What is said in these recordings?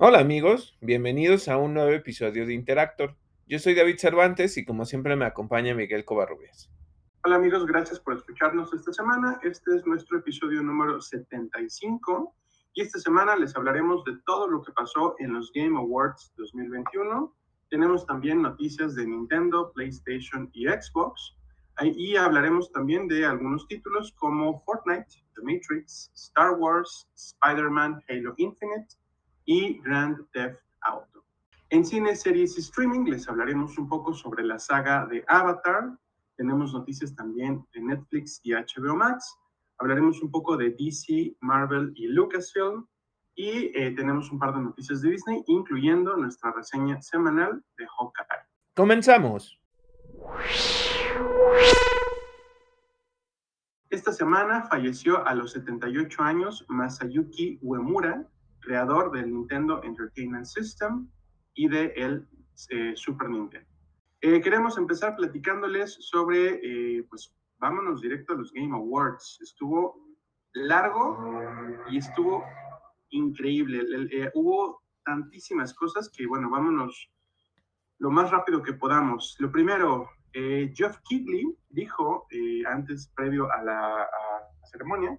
Hola amigos, bienvenidos a un nuevo episodio de Interactor. Yo soy David Cervantes y como siempre me acompaña Miguel Covarrubias. Hola amigos, gracias por escucharnos esta semana. Este es nuestro episodio número 75 y esta semana les hablaremos de todo lo que pasó en los Game Awards 2021. Tenemos también noticias de Nintendo, PlayStation y Xbox. Y hablaremos también de algunos títulos como Fortnite, The Matrix, Star Wars, Spider-Man, Halo Infinite y Grand Theft Auto. En cine, series y streaming les hablaremos un poco sobre la saga de Avatar. Tenemos noticias también de Netflix y HBO Max. Hablaremos un poco de DC, Marvel y Lucasfilm. Y eh, tenemos un par de noticias de Disney, incluyendo nuestra reseña semanal de Hawkeye. Comenzamos. Esta semana falleció a los 78 años Masayuki Uemura, creador del Nintendo Entertainment System y de el eh, Super Nintendo. Eh, queremos empezar platicándoles sobre, eh, pues vámonos directo a los Game Awards. Estuvo largo y estuvo increíble. hubo tantísimas cosas que, bueno, vámonos lo más rápido que podamos. Lo primero, Jeff Kigley dijo antes, previo a la ceremonia,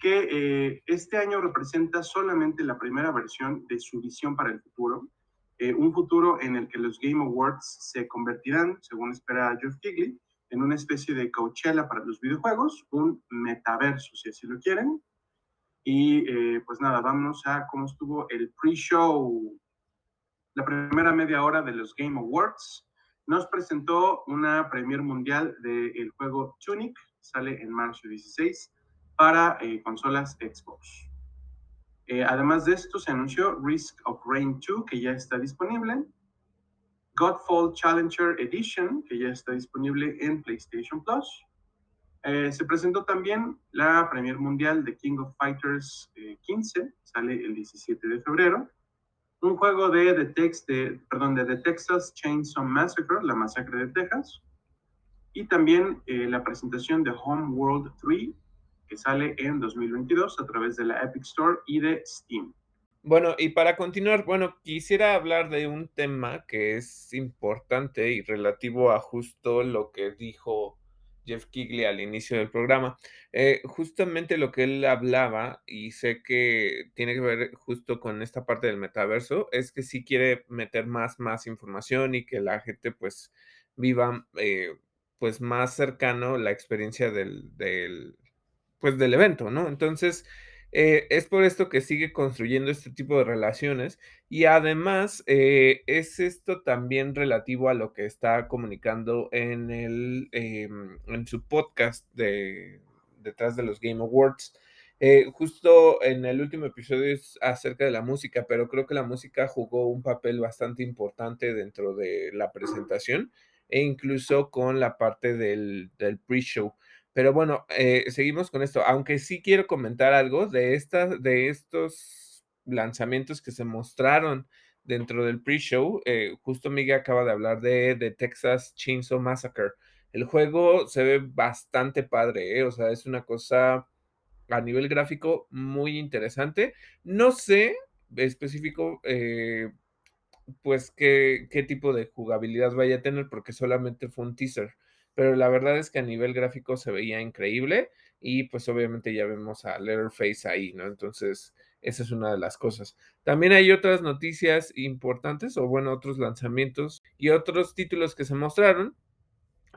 que eh, este año representa solamente la primera versión de su visión para el futuro, eh, un futuro en el que los Game Awards se convertirán, según espera Jeff Kigley, en una especie de Coachella para los videojuegos, un metaverso, si así lo quieren. Y eh, pues nada, vamos a cómo estuvo el pre-show. La primera media hora de los Game Awards nos presentó una premier mundial del juego Tunic, sale en marzo 16 para eh, consolas Xbox. Eh, además de esto, se anunció Risk of Rain 2, que ya está disponible. Godfall Challenger Edition, que ya está disponible en PlayStation Plus. Eh, se presentó también la Premier Mundial de King of Fighters 15, sale el 17 de febrero. Un juego de The, Tex, de, perdón, de The Texas Chainsaw Massacre, la masacre de Texas. Y también la presentación de Home World 3, que sale en 2022 a través de la Epic Store y de Steam. Bueno, y para continuar, bueno, quisiera hablar de un tema que es importante y relativo a justo lo que dijo Jeff Kigley al inicio del programa. Eh, justamente lo que él hablaba, y sé que tiene que ver justo con esta parte del metaverso, es que sí quiere meter más, más información y que la gente pues viva eh, pues más cercano la experiencia del, del pues del evento, ¿no? Entonces, eh, es por esto que sigue construyendo este tipo de relaciones y además eh, es esto también relativo a lo que está comunicando en, el, em, en su podcast de, detrás de los Game Awards. Eh, justo en el último episodio es acerca de la música, pero creo que la música jugó un papel bastante importante dentro de la presentación e incluso con la parte del, del pre-show. Pero bueno, eh, seguimos con esto. Aunque sí quiero comentar algo de, estas, de estos lanzamientos que se mostraron dentro del pre-show. Eh, justo Miguel acaba de hablar de, de, Texas Chainsaw Massacre. El juego se ve bastante padre, ¿eh? o sea, es una cosa a nivel gráfico muy interesante. No sé específico, pues, qué, qué tipo de jugabilidad vaya a tener, porque solamente fue un teaser pero la verdad es que a nivel gráfico se veía increíble y pues obviamente ya vemos a Letterface ahí, ¿no? Entonces, esa es una de las cosas. También hay otras noticias importantes o bueno, otros lanzamientos y otros títulos que se mostraron,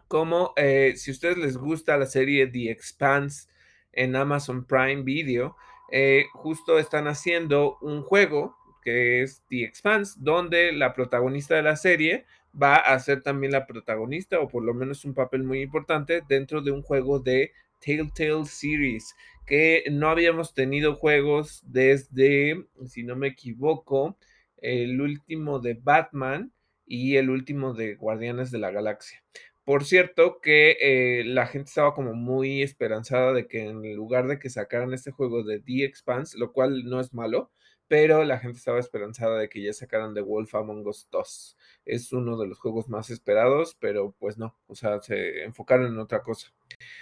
como eh, si a ustedes les gusta la serie The Expanse en Amazon Prime Video, eh, justo están haciendo un juego que es The Expanse, donde la protagonista de la serie va a ser también la protagonista o por lo menos un papel muy importante dentro de un juego de Telltale Series, que no habíamos tenido juegos desde, si no me equivoco, el último de Batman y el último de Guardianes de la Galaxia. Por cierto, que eh, la gente estaba como muy esperanzada de que en lugar de que sacaran este juego de The Expanse, lo cual no es malo, pero la gente estaba esperanzada de que ya sacaran The Wolf Among Us 2. Es uno de los juegos más esperados, pero pues no, o sea, se enfocaron en otra cosa.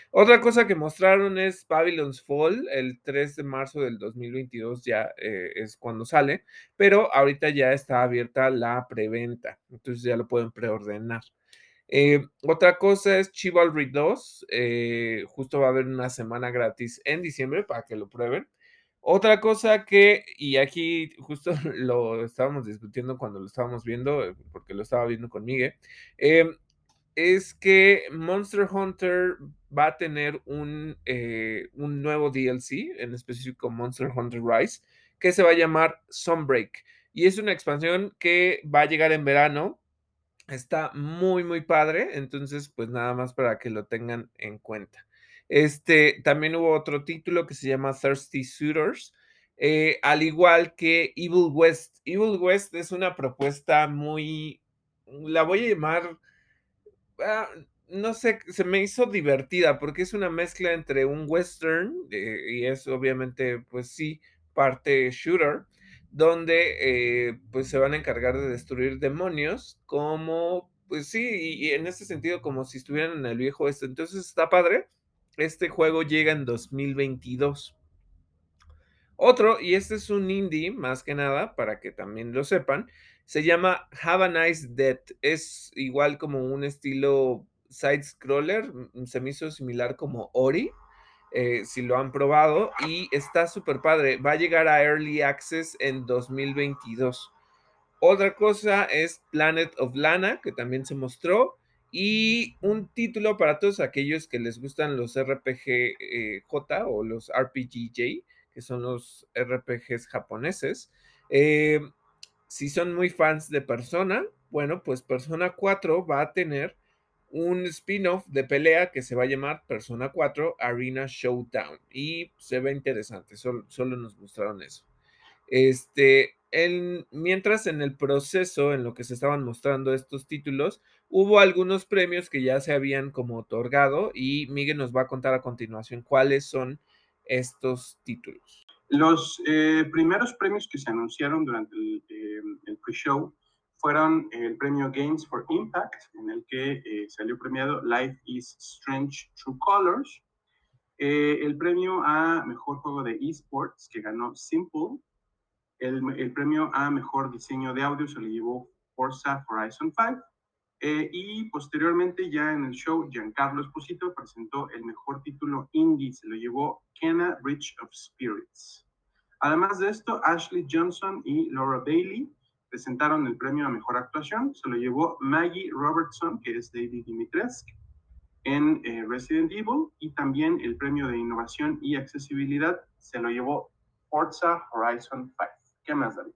Otra cosa que mostraron es Babylon's Fall, el 3 de marzo del 2022 ya eh, es cuando sale, pero ahorita ya está abierta la preventa, entonces ya lo pueden preordenar. Eh, otra cosa es Chivalry 2, eh, justo va a haber una semana gratis en diciembre para que lo prueben. Otra cosa que, y aquí justo lo estábamos discutiendo cuando lo estábamos viendo, porque lo estaba viendo con Miguel, es que Monster Hunter va a tener un, eh, un, nuevo DLC, en específico Monster Hunter Rise, que se va a llamar Sunbreak. Y es una expansión que va a llegar en verano. Está muy, muy padre. Entonces, pues nada más para que lo tengan en cuenta. Este, también hubo otro título que se llama Thirsty Suitors. Eh, al igual que Evil West. Evil West es una propuesta muy, la voy a llamar Ah, no sé, se me hizo divertida porque es una mezcla entre un western eh, y es obviamente, pues sí, parte shooter, donde eh, pues se van a encargar de destruir demonios como, pues sí, y, en ese sentido como si estuvieran en el viejo este. Entonces está padre. Este juego llega en 2022. Otro, y este es un indie más que nada, para que también lo sepan, se llama Have a Nice Death. Es igual como un estilo side scroller, se me hizo similar como Ori, eh, si lo han probado, y está súper padre. Va a llegar a Early Access en 2022. Otra cosa es Planet of Lana, que también se mostró. Y un título para todos aquellos que les gustan los RPG eh, o los RPGJ, que son los RPGs japoneses. Eh, si son muy fans de Persona, bueno, pues Persona 4 va a tener un spin-off de pelea que se va a llamar Persona 4 Arena Showdown y se ve interesante, solo, solo nos mostraron eso. Este, mientras en el proceso en lo que se estaban mostrando estos títulos, hubo algunos premios que ya se habían como otorgado y Miguel nos va a contar a continuación cuáles son estos títulos. Los eh, primeros premios que se anunciaron durante el, eh, pre-show fueron el premio Games for Impact, en el que eh, salió premiado Life is Strange True Colors, el premio a Mejor Juego de Esports, que ganó Simple, el, el, premio a Mejor Diseño de Audio se lo llevó Forza Horizon 5, y posteriormente ya en el show, Giancarlo Esposito presentó el mejor título indie, se lo llevó Kenna Bridge of Spirits. Además de esto, Ashley Johnson y Laura Bailey presentaron el premio a Mejor Actuación. Se lo llevó Maggie Robertson, que es David Dimitrescu, en eh, Resident Evil. Y también el premio de Innovación y Accesibilidad se lo llevó Forza Horizon 5. ¿Qué más, David?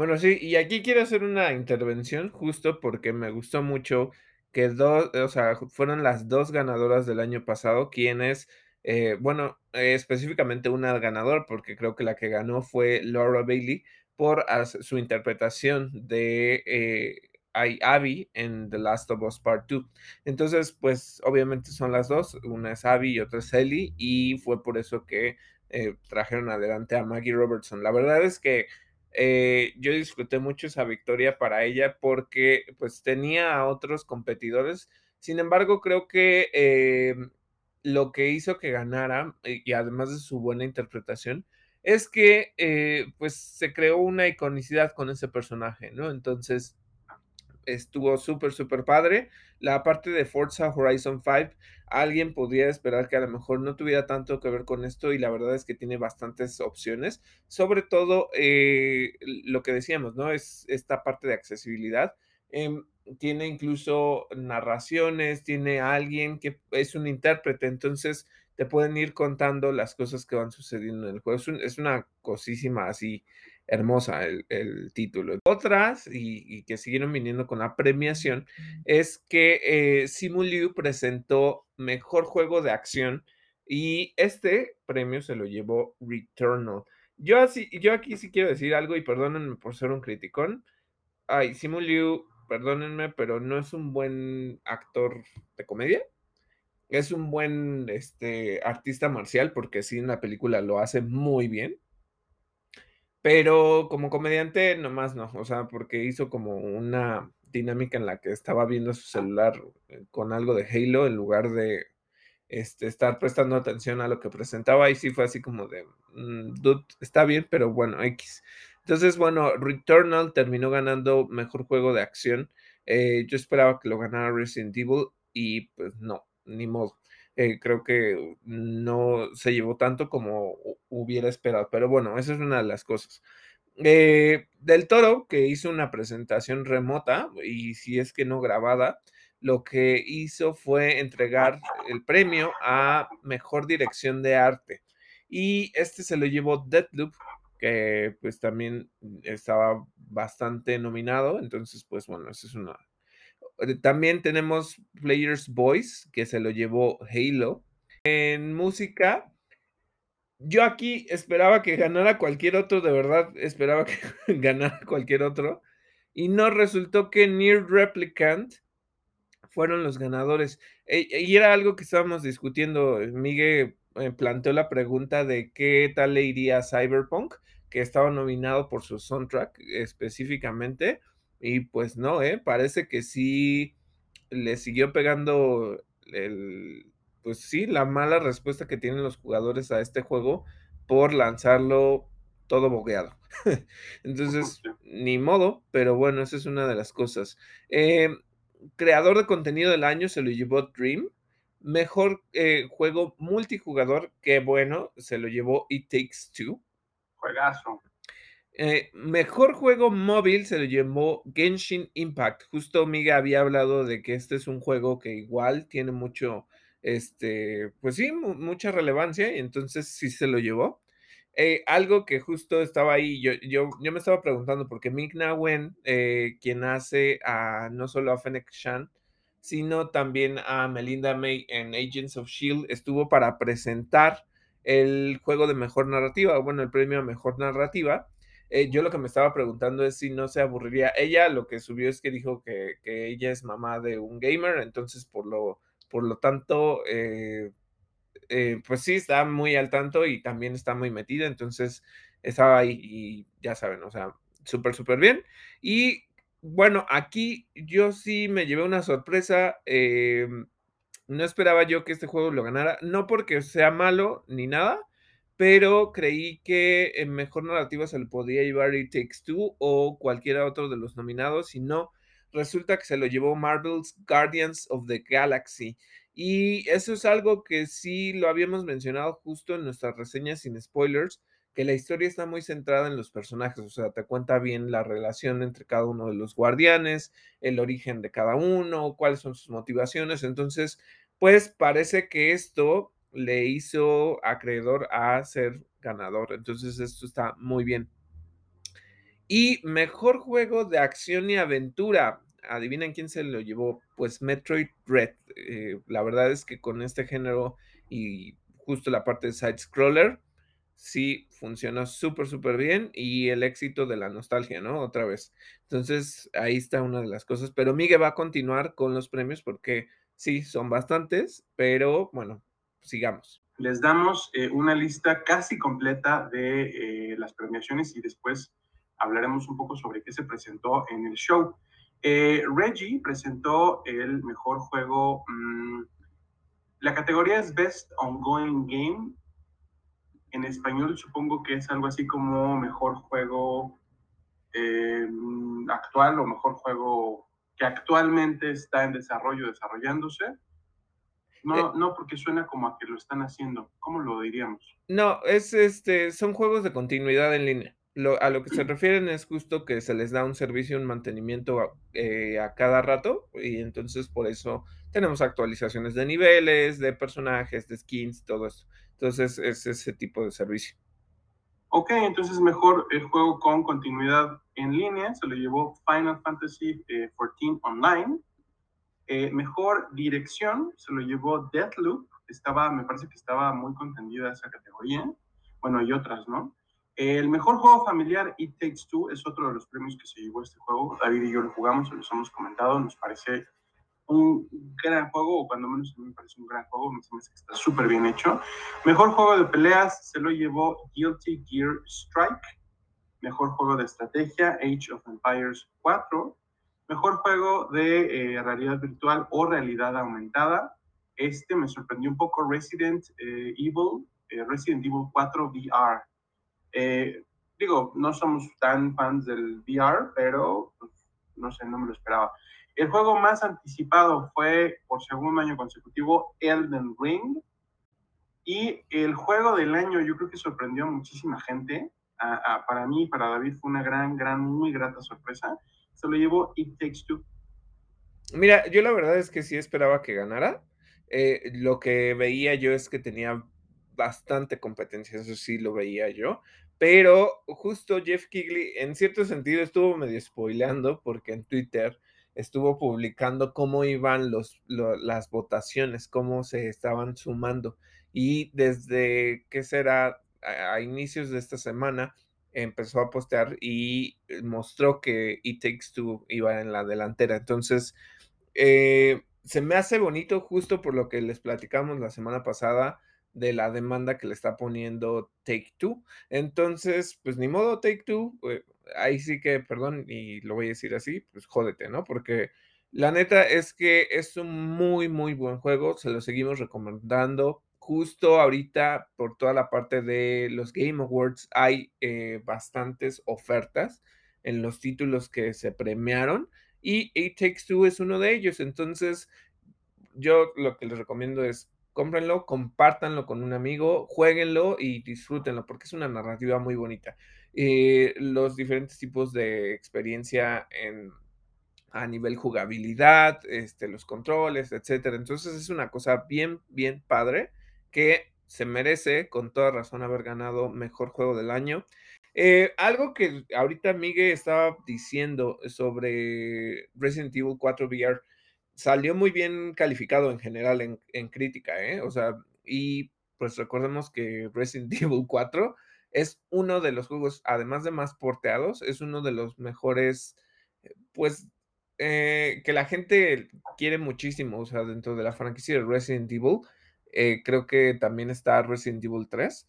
Bueno, sí, y aquí quiero hacer una intervención justo porque me gustó mucho que dos, o sea, fueron las dos ganadoras del año pasado quienes eh, bueno, eh, específicamente una ganador, porque creo que la que ganó fue Laura Bailey por su interpretación de eh, Abby en The Last of Us Part 2. Entonces, pues obviamente son las dos, una es Abby y otra es Ellie, y fue por eso que trajeron adelante a Maggie Robertson. La verdad es que yo disfruté mucho esa victoria para ella porque pues tenía a otros competidores. Sin embargo, creo que lo que hizo que ganara, eh, y además de su buena interpretación, es que eh, pues se creó una iconicidad con ese personaje, ¿no? Entonces estuvo súper, súper padre. La parte de Forza Horizon 5, alguien podría esperar que a lo mejor no tuviera tanto que ver con esto y la verdad es que tiene bastantes opciones, sobre todo eh, lo que decíamos, ¿no? Es esta parte de accesibilidad. Em, tiene incluso narraciones, tiene alguien que es un intérprete, entonces te pueden ir contando las cosas que van sucediendo en el juego. Es, una cosísima así hermosa el, título. Otras, y, que siguieron viniendo con la premiación, es que eh, Simuliu presentó Mejor Juego de Acción y este premio se lo llevó Returnal. Yo, así, yo aquí sí quiero decir algo y perdónenme por ser un criticón. Ay, Simuliu perdónenme, pero no es un buen actor de comedia. Es un buen este, artista marcial, porque sí en la película lo hace muy bien. Pero como comediante, nomás no, o sea, porque hizo como una dinámica en la que estaba viendo su celular eh, con algo de Halo en lugar de este, estar prestando atención a lo que presentaba. Y sí fue así como de, mm, dude, está bien, pero bueno, X. Entonces, bueno, Returnal terminó ganando mejor juego de acción. Eh, yo esperaba que lo ganara Resident Evil y pues no, ni modo. Eh, creo que no se llevó tanto como hubiera esperado, pero bueno, esa es una de las cosas. Eh, del Toro, que hizo una presentación remota y si es que no grabada, lo que hizo fue entregar el premio a mejor dirección de arte. Y este se lo llevó Deadloop, que pues también estaba bastante nominado. Entonces, pues bueno, eso es una, también tenemos Players Voice, que se lo llevó Halo. En música, yo aquí esperaba que ganara cualquier otro, de verdad, esperaba que ganara cualquier otro. Y no resultó que Near Replicant fueron los ganadores. E, y era algo que estábamos discutiendo. Miguel eh, planteó la pregunta de qué tal le iría a Cyberpunk, que estaba nominado por su soundtrack específicamente. Y pues no, ¿eh? Parece que sí le siguió pegando el, pues sí, la mala respuesta que tienen los jugadores a este juego por lanzarlo todo bogueado. Entonces, ni modo, pero bueno, esa es una de las cosas. Eh, creador de contenido del año se lo llevó Dream. Mejor eh, juego multijugador, que bueno, se lo llevó It Takes Two. Juegazo. Eh, mejor juego móvil se lo llevó Genshin Impact. Justo Miga había hablado de que este es un juego que igual tiene mucho, este, pues sí, mucha relevancia y entonces sí se lo llevó. Eh, algo que justo estaba ahí, yo, yo, yo me estaba preguntando, porque Mick Wen, eh, quien hace a no solo a Fennec Shan, sino también a Melinda May en Agents of Shield, estuvo para presentar el juego de mejor narrativa, bueno, el premio a mejor narrativa eh, yo lo que me estaba preguntando es si no se aburriría. Ella lo que subió es que dijo que, ella es mamá de un gamer, entonces por lo, por lo tanto, eh, eh, pues sí, está muy al tanto y también está muy metida, entonces estaba ahí y ya saben, o sea, súper, súper bien. Y bueno, aquí yo sí me llevé una sorpresa. no esperaba yo que este juego lo ganara, no porque sea malo ni nada, pero creí que en mejor narrativa se le podía llevar It Takes Two o cualquiera otro de los nominados, y no, resulta que se lo llevó Marvel's Guardians of the Galaxy. Y eso es algo que sí lo habíamos mencionado justo en nuestras reseñas sin spoilers, que la historia está muy centrada en los personajes, o sea, te cuenta bien la relación entre cada uno de los guardianes, el origen de cada uno, cuáles son sus motivaciones. Entonces, pues parece que esto le hizo acreedor a ser ganador. Entonces esto está muy bien. Y mejor juego de acción y aventura. Adivinen quién se lo llevó. Pues Metroid Red. Eh, la verdad es que con este género y justo la parte de side scroller, sí funciona súper, súper bien. Y el éxito de la nostalgia, ¿no? Otra vez. Entonces ahí está una de las cosas. Pero Miguel va a continuar con los premios porque sí, son bastantes. Pero bueno, sigamos. Les damos eh, una lista casi completa de eh, las premiaciones y después hablaremos un poco sobre qué se presentó en el show. Eh, Reggie presentó el mejor juego. Mm, la categoría es Best Ongoing Game. En español supongo que es algo así como mejor juego actual o mejor juego que actualmente está en desarrollo, desarrollándose. No, eh, no, porque suena como a que lo están haciendo. ¿Cómo lo diríamos? No, es este, son juegos de continuidad en línea. a lo que se refieren es justo que se les da un servicio, un mantenimiento a, eh, a, cada rato y entonces por eso tenemos actualizaciones de niveles, de personajes, de skins, todo eso. Entonces es ese tipo de servicio. Ok, entonces mejor el juego con continuidad en línea se lo llevó Final Fantasy XIV eh, Online eh, mejor dirección se lo llevó Deathloop. Estaba, me parece que estaba muy contendida esa categoría. Bueno, y otras, ¿no? El mejor juego familiar, It Takes Two, es otro de los premios que se llevó este juego. David y yo lo jugamos, se los hemos comentado. Nos parece un gran juego, o cuando menos a mí me parece un gran juego. Me parece que está súper bien hecho. Mejor juego de peleas se lo llevó Guilty Gear Strike. Mejor juego de estrategia, Age of Empires 4. Mejor juego de eh, realidad virtual o realidad aumentada. Este me sorprendió un poco, Resident eh, Evil, eh, Resident Evil 4 VR. digo, no somos tan fans del VR, pero pues, no sé, no me lo esperaba. El juego más anticipado fue por segundo año consecutivo Elden Ring. Y el juego del año yo creo que sorprendió a muchísima gente. para mí, para David, fue una gran, gran, muy grata sorpresa. Se lo llevó It Takes Two. Mira, yo la verdad es que sí esperaba que ganara. Eh, lo que veía yo es que tenía bastante competencia, eso sí lo veía yo. Pero justo Jeff Kigley, en cierto sentido, estuvo medio spoileando porque en Twitter estuvo publicando cómo iban los, las votaciones, cómo se estaban sumando. Y desde, ¿qué será? A, inicios de esta semana empezó a postear y mostró que It Takes Two iba en la delantera. Entonces, eh, se me hace bonito justo por lo que les platicamos la semana pasada de la demanda que le está poniendo Take Two. Entonces, pues ni modo, Take Two, eh, ahí sí que, perdón, y lo voy a decir así, pues jódete, ¿no? Porque la neta es que es un muy, muy buen juego, se lo seguimos recomendando. Justo ahorita, por toda la parte de los Game Awards, hay eh, bastantes ofertas en los títulos que se premiaron y It Takes Two es uno de ellos. Entonces, yo lo que les recomiendo es cómprenlo, compártanlo con un amigo, jueguenlo y disfrútenlo, porque es una narrativa muy bonita. Eh, los diferentes tipos de experiencia en, a nivel jugabilidad, este, los controles, etcétera. Entonces es una cosa bien, bien padre que se merece con toda razón haber ganado mejor juego del año. Eh, algo que ahorita Miguel estaba diciendo sobre Resident Evil 4 VR salió muy bien calificado en general en, crítica, ¿eh? O sea, y pues recordemos que Resident Evil 4 es uno de los juegos, además de más porteados, es uno de los mejores, eh, pues, eh, que la gente quiere muchísimo, o sea, dentro de la franquicia de Resident Evil, eh, creo que también está Resident Evil 3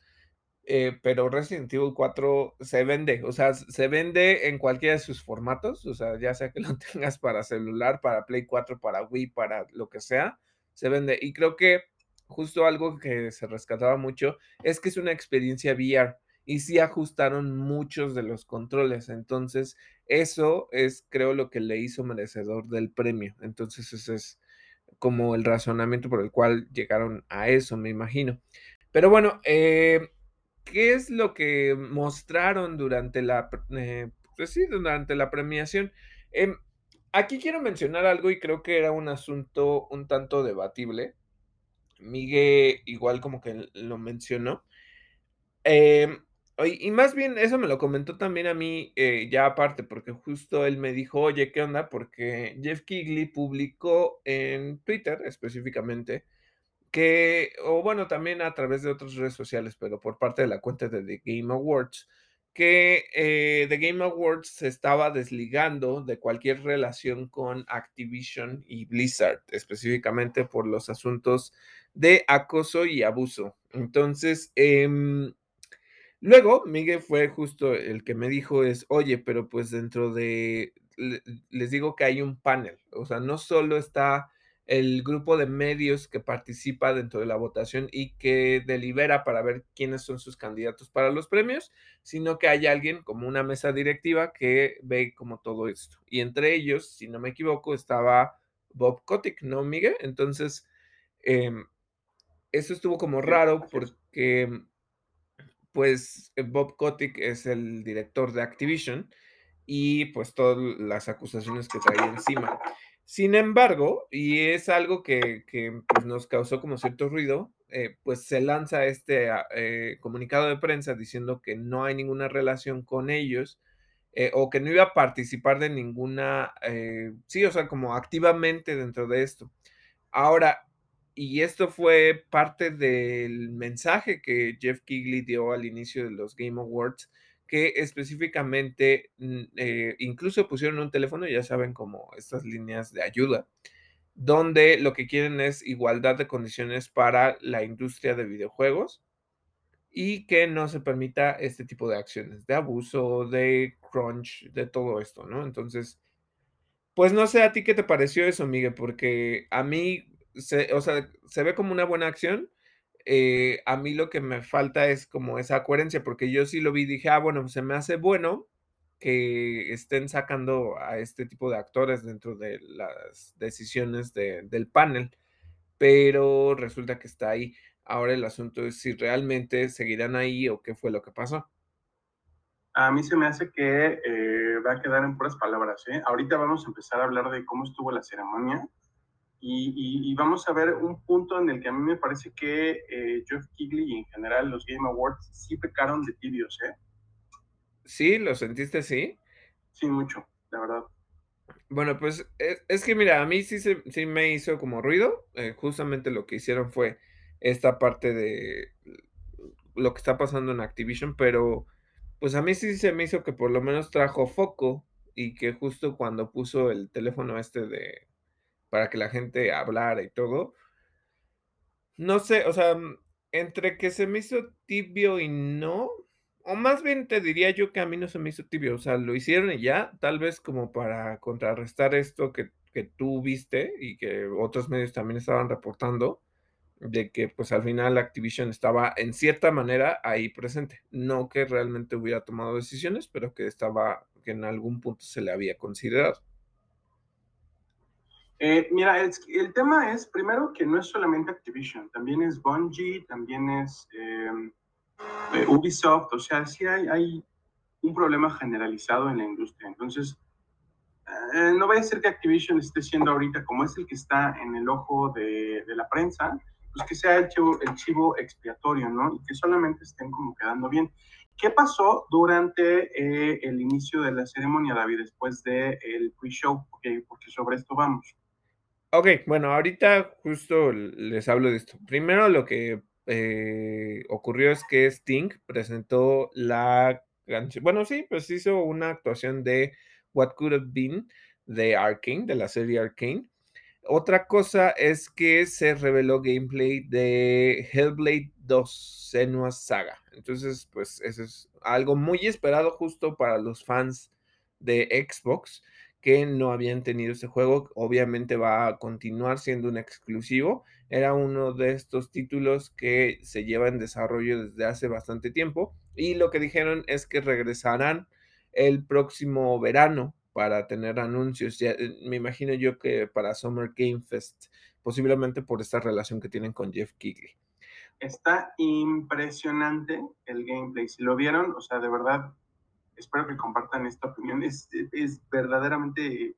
eh, pero Resident Evil 4 se vende, o sea, se vende en cualquiera de sus formatos, o sea, ya sea que lo tengas para celular, para Play 4, para Wii, para lo que sea, se vende. Y creo que justo algo que se rescataba mucho es que es una experiencia VR y sí ajustaron muchos de los controles, entonces eso es creo lo que le hizo merecedor del premio, entonces ese es como el razonamiento por el cual llegaron a eso, me imagino. Pero bueno, eh, ¿qué es lo que mostraron durante la, eh, pues durante la premiación? Em, aquí quiero mencionar algo y creo que era un asunto un tanto debatible. Miguel igual como que lo mencionó. Em, y más bien eso me lo comentó también a mí eh, ya aparte, porque justo él me dijo, oye, ¿qué onda? Porque Jeff Kigley publicó en Twitter específicamente que, o bueno, también a través de otras redes sociales, pero por parte de la cuenta de The Game Awards, que eh, The Game Awards se estaba desligando de cualquier relación con Activision y Blizzard, específicamente por los asuntos de acoso y abuso. Entonces, em, luego Miguel fue justo el que me dijo es, oye, pero pues dentro de, les digo que hay un panel, o sea, no solo está el grupo de medios que participa dentro de la votación y que delibera para ver quiénes son sus candidatos para los premios, sino que hay alguien como una mesa directiva que ve como todo esto. Y entre ellos, si no me equivoco, estaba Bob Kotick, ¿no, Miguel? Entonces, em, eso estuvo como raro porque, pues, Bob Kotick es el director de Activision y pues todas las acusaciones que traía encima. Sin embargo, y es algo que, pues, nos causó como cierto ruido, eh, pues se lanza este ah, eh, comunicado de prensa diciendo que no hay ninguna relación con ellos eh, o que no iba a participar de ninguna, sí, o sea, como activamente dentro de esto. Ahora, y esto fue parte del mensaje que Jeff Kigley dio al inicio de los Game Awards, que específicamente mm, eh, incluso pusieron un teléfono, ya saben, como estas líneas de ayuda, donde lo que quieren es igualdad de condiciones para la industria de videojuegos y que no se permita este tipo de acciones, de abuso, de crunch, de todo esto, ¿no? Entonces, pues no sé a ti qué te pareció eso, Miguel, porque a mí, se, o sea, se ve como una buena acción. Eh, a mí lo que me falta es como esa coherencia, porque yo sí lo vi y dije, ah, bueno, se me hace bueno que estén sacando a este tipo de actores dentro de las decisiones de, del panel, pero resulta que está ahí. Ahora el asunto es si realmente seguirán ahí o qué fue lo que pasó. A mí se me hace que eh, va a quedar en puras palabras. ¿eh? Ahorita vamos a empezar a hablar de cómo estuvo la ceremonia y, vamos a ver un punto en el que a mí me parece que eh, Jeff Kigley y en general los Game Awards sí pecaron de tibios. ¿eh? ¿Sí? ¿Lo sentiste así? Sí, mucho, la verdad. Bueno, pues es, que mira, a mí sí, sí me hizo como ruido. justamente lo que hicieron fue esta parte de lo que está pasando en Activision, pero pues a mí sí se me hizo que por lo menos trajo foco y que justo cuando puso el teléfono este de para que la gente hablara y todo, no sé, o sea, entre que se me hizo tibio y no, o más bien te diría yo que a mí no se me hizo tibio, o sea, lo hicieron y ya, tal vez como para contrarrestar esto que, que tú viste y que otros medios también estaban reportando, de que pues al final Activision estaba en cierta manera ahí presente. No que realmente hubiera tomado decisiones, pero que estaba, que en algún punto se le había considerado. Eh, mira, el, el, tema es, primero, que no es solamente Activision, también es Bungie, también es em, eh, Ubisoft, o sea, sí hay, hay, un problema generalizado en la industria. Entonces, eh, no va a ser que Activision esté siendo ahorita como es el que está en el ojo de, de la prensa, pues que sea el chivo, expiatorio, ¿no? Y que solamente estén como quedando bien. ¿Qué pasó durante eh, el inicio de la ceremonia, David, después del el pre-show? Porque, porque sobre esto vamos. Ok, bueno, ahorita justo les hablo de esto. Primero lo que eh, ocurrió es que Sting presentó la canción, bueno, sí, pues hizo una actuación de What Could Have Been de Arkane, de la serie Arkane. Otra cosa es que se reveló gameplay de Hellblade 2 Senua's Saga. Entonces, pues eso es algo muy esperado justo para los fans de Xbox que no habían tenido ese juego. Obviamente va a continuar siendo un exclusivo. Era uno de estos títulos que se lleva en desarrollo desde hace bastante tiempo. Y lo que dijeron es que regresarán el próximo verano para tener anuncios. Ya, eh, me imagino yo que para Summer Game Fest, posiblemente por esta relación que tienen con Jeff Kigley. Está impresionante el gameplay. Si lo vieron, o sea, de verdad, espero que compartan esta opinión. Es, es verdaderamente,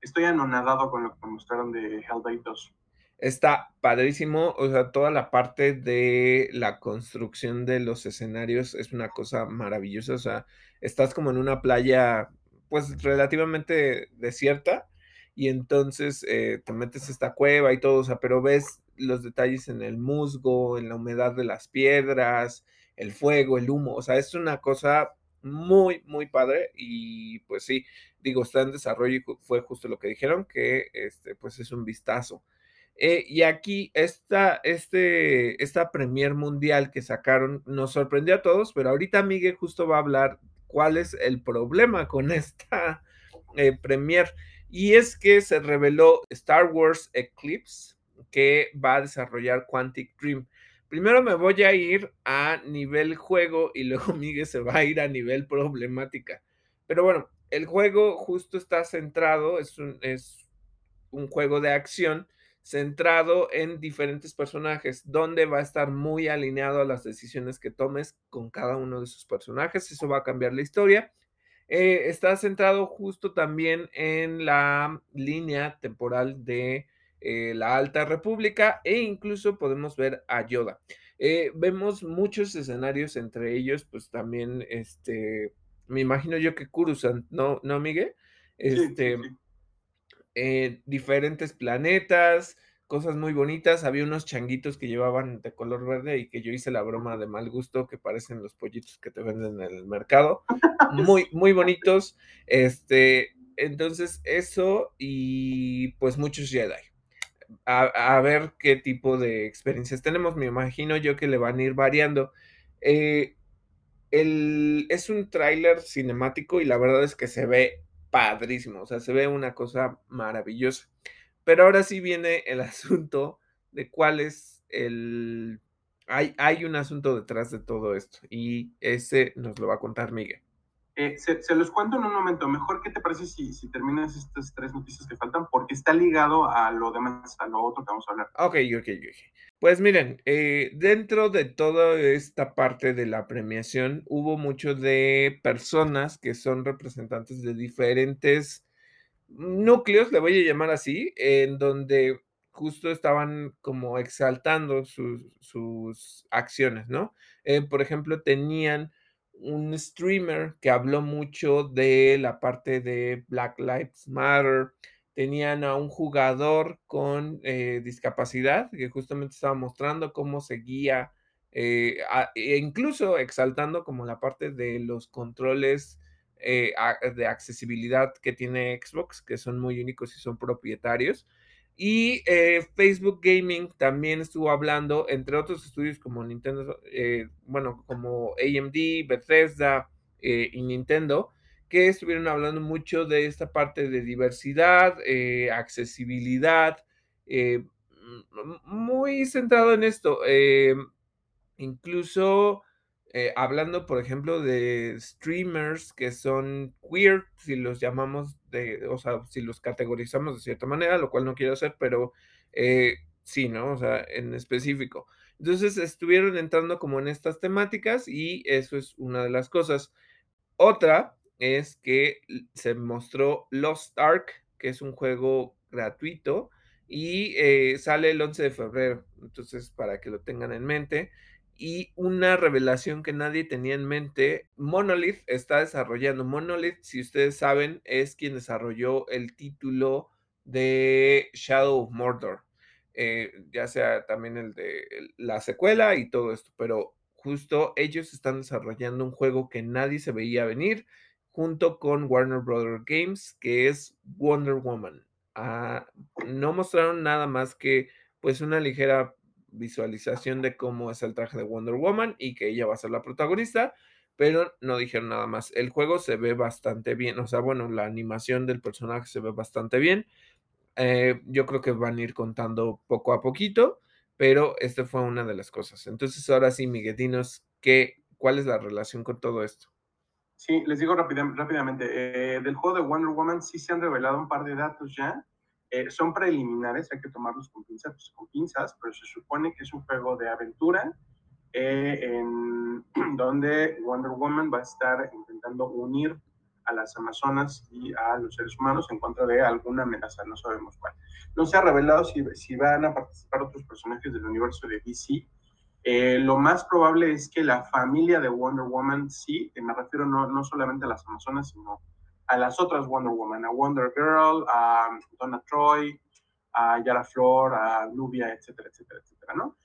estoy anonadado con lo que mostraron de Hellblade 2. Está padrísimo, o sea, toda la parte de la construcción de los escenarios es una cosa maravillosa, o sea, estás como en una playa pues relativamente desierta y entonces eh, te metes esta cueva y todo, o sea, pero ves los detalles en el musgo, en la humedad de las piedras, el fuego, el humo, o sea, es una cosa muy, muy padre y pues sí, digo, está en desarrollo y fue justo lo que dijeron, que este, pues es un vistazo. Eh, y aquí esta, este, esta Premier Mundial que sacaron nos sorprendió a todos, pero ahorita Miguel justo va a hablar cuál es el problema con esta eh, premier. Y es que se reveló Star Wars Eclipse, que va a desarrollar Quantic Dream. Primero me voy a ir a nivel juego y luego Miguel se va a ir a nivel problemática. Pero bueno, el juego justo está centrado, es un, es un juego de acción centrado en diferentes personajes, donde va a estar muy alineado a las decisiones que tomes con cada uno de sus personajes. Eso va a cambiar la historia. Eh, está centrado justo también en la línea temporal de eh, la Alta República e incluso podemos ver a Yoda. Eh, vemos muchos escenarios, entre ellos, pues también, este, me imagino yo que Kurusan, ¿no, no Miguel? Este, eh, diferentes planetas, cosas muy bonitas. Había unos changuitos que llevaban de color verde y que yo hice la broma de mal gusto que parecen los pollitos que te venden en el mercado. Muy, muy bonitos. Este, entonces, eso y pues muchos Jedi. A, ver qué tipo de experiencias tenemos. Me imagino yo que le van a ir variando. Eh, el, es un tráiler cinemático y la verdad es que se ve padrísimo, o sea, se ve una cosa maravillosa. Pero ahora sí viene el asunto de cuál es el... Hay, hay un asunto detrás de todo esto y ese nos lo va a contar Miguel. Eh, se, los cuento en un momento. Mejor, ¿qué te parece si, terminas estas tres noticias que faltan? Porque está ligado a lo demás, a lo otro que vamos a hablar. Ok, ok, ok. Pues miren, eh, dentro de toda esta parte de la premiación hubo mucho de personas que son representantes de diferentes núcleos, le voy a llamar así, en donde justo estaban como exaltando sus, sus acciones, ¿no? Eh, por ejemplo, tenían un streamer que habló mucho de la parte de Black Lives Matter, tenían a un jugador con eh, discapacidad que justamente estaba mostrando cómo seguía, eh, e incluso exaltando como la parte de los controles eh, de accesibilidad que tiene Xbox, que son muy únicos y son propietarios. Y eh, Facebook Gaming también estuvo hablando, entre otros estudios como Nintendo, eh, bueno, como AMD, Bethesda eh, y Nintendo, que estuvieron hablando mucho de esta parte de diversidad, eh, accesibilidad, muy centrado en esto. Incluso hablando, por ejemplo, de streamers que son queer, si los llamamos o sea, si los categorizamos de cierta manera, lo cual no quiero hacer, pero eh, sí, ¿no? O sea, en específico. Entonces estuvieron entrando como en estas temáticas y eso es una de las cosas. Otra es que se mostró Lost Ark, que es un juego gratuito y eh, sale el 11 de febrero. Entonces, para que lo tengan en mente y una revelación que nadie tenía en mente. Monolith está desarrollando. Monolith, si ustedes saben, es quien desarrolló el título de Shadow of Mordor. Eh, ya sea también el de la secuela y todo esto, pero justo ellos están desarrollando un juego que nadie se veía venir junto con Warner Brothers Games, que es Wonder Woman. Ah, no mostraron nada más que pues una ligera visualización de cómo es el traje de Wonder Woman y que ella va a ser la protagonista, pero no dijeron nada más. El juego se ve bastante bien, o sea, bueno, la animación del personaje se ve bastante bien. Eh, yo creo que van a ir contando poco a poquito, pero esta fue una de las cosas. Entonces, ahora sí, Miguel, dinos qué, cuál es la relación con todo esto. Sí, les digo rápidamente, eh, del juego de Wonder Woman sí se han revelado un par de datos ya, eh, son preliminares, hay que tomarlos con pinzas, pues, con pinzas, pero se supone que es un juego de aventura eh, en donde Wonder Woman va a estar intentando unir a las Amazonas y a los seres humanos en contra de alguna amenaza, no sabemos cuál. No se ha revelado si, si van a participar otros personajes del universo de DC. Eh, lo más probable es que la familia de Wonder Woman sí, me refiero no, no solamente a las Amazonas, sino a las otras Wonder Woman, a Wonder Girl, a Donna Troy, a Yara Flor, a Nubia, etcétera, etcétera, etcétera, ¿no?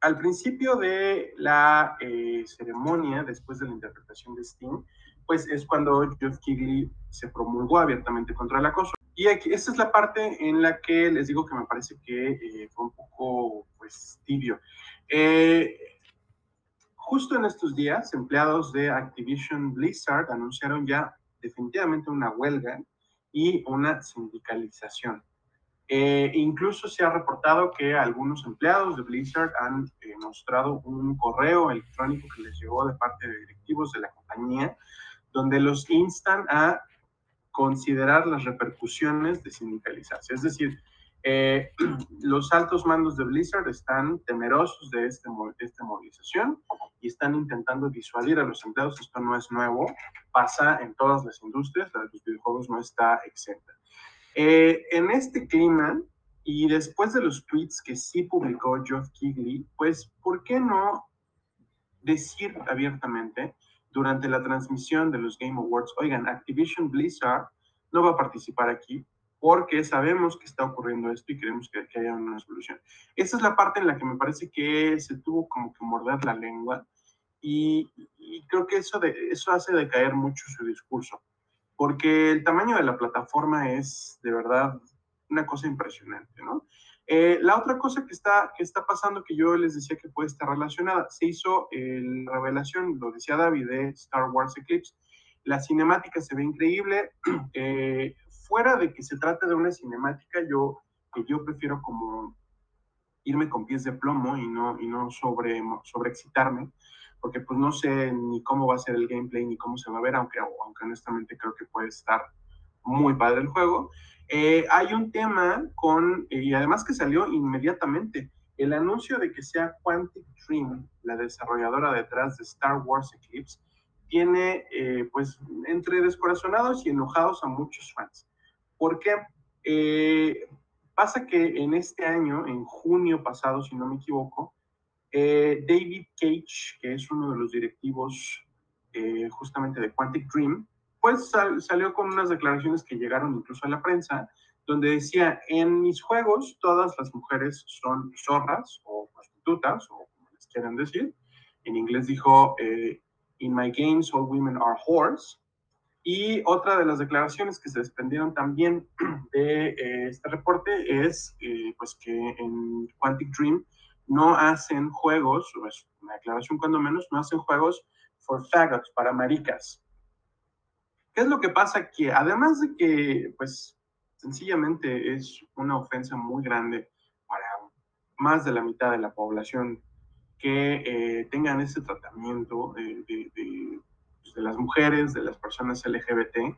Al principio de la eh, ceremonia, después de la interpretación de Sting, pues es cuando Jeff Kigley se promulgó abiertamente contra el acoso. Y aquí, esta es la parte en la que les digo que me parece que eh, fue un poco, pues, tibio. Eh, justo en estos días, empleados de Activision Blizzard anunciaron ya definitivamente una huelga y una sindicalización. Eh, incluso se ha reportado que algunos empleados de Blizzard han eh, mostrado un correo electrónico que les llegó de parte de directivos de la compañía, donde los instan a considerar las repercusiones de sindicalizarse. Es decir, eh, los altos mandos de Blizzard están temerosos de, este, de esta movilización y están intentando disuadir a los empleados. Esto no es nuevo, pasa en todas las industrias, la de los videojuegos no está exenta. Eh, en este clima, y después de los tweets que sí publicó Geoff Keighley, pues, ¿por qué no decir abiertamente durante la transmisión de los Game Awards, oigan, Activision Blizzard no va a participar aquí porque sabemos que está ocurriendo esto y queremos que, que, haya una solución. Esa es la parte en la que me parece que se tuvo como que morder la lengua y, y creo que eso, de, eso hace decaer mucho su discurso, porque el tamaño de la plataforma es de verdad una cosa impresionante, ¿no? Eh, la otra cosa que está, que está pasando, que yo les decía que puede estar relacionada, se hizo la revelación, lo decía David, de Star Wars Eclipse. La cinemática se ve increíble. Eh, fuera de que se trate de una cinemática, yo, que yo prefiero como irme con pies de plomo y no, y no sobre, sobre porque pues no sé ni cómo va a ser el gameplay ni cómo se va a ver, aunque, aunque honestamente creo que puede estar muy padre el juego. Eh, hay un tema con, y además que salió inmediatamente, el anuncio de que sea Quantic Dream, la desarrolladora detrás de Star Wars Eclipse, tiene eh, pues entre descorazonados y enojados a muchos fans. ¿Por qué? Eh, pasa que en este año, en junio pasado, si no me equivoco, eh, David Cage, que es uno de los directivos justamente de Quantic Dream, pues salió con unas declaraciones que llegaron incluso a la prensa, donde decía, en mis juegos todas las mujeres son zorras o prostitutas, o como les quieran decir. En inglés dijo, In my games, all women are whores. Y otra de las declaraciones que se desprendieron también de eh, este reporte es eh, pues que en Quantic Dream no hacen juegos, es una declaración cuando menos, no hacen juegos for faggots, para maricas. ¿Qué es lo que pasa? Que además de que, pues, sencillamente es una ofensa muy grande para más de la mitad de la población que eh, tengan ese tratamiento de, de, las mujeres, de las personas LGBT.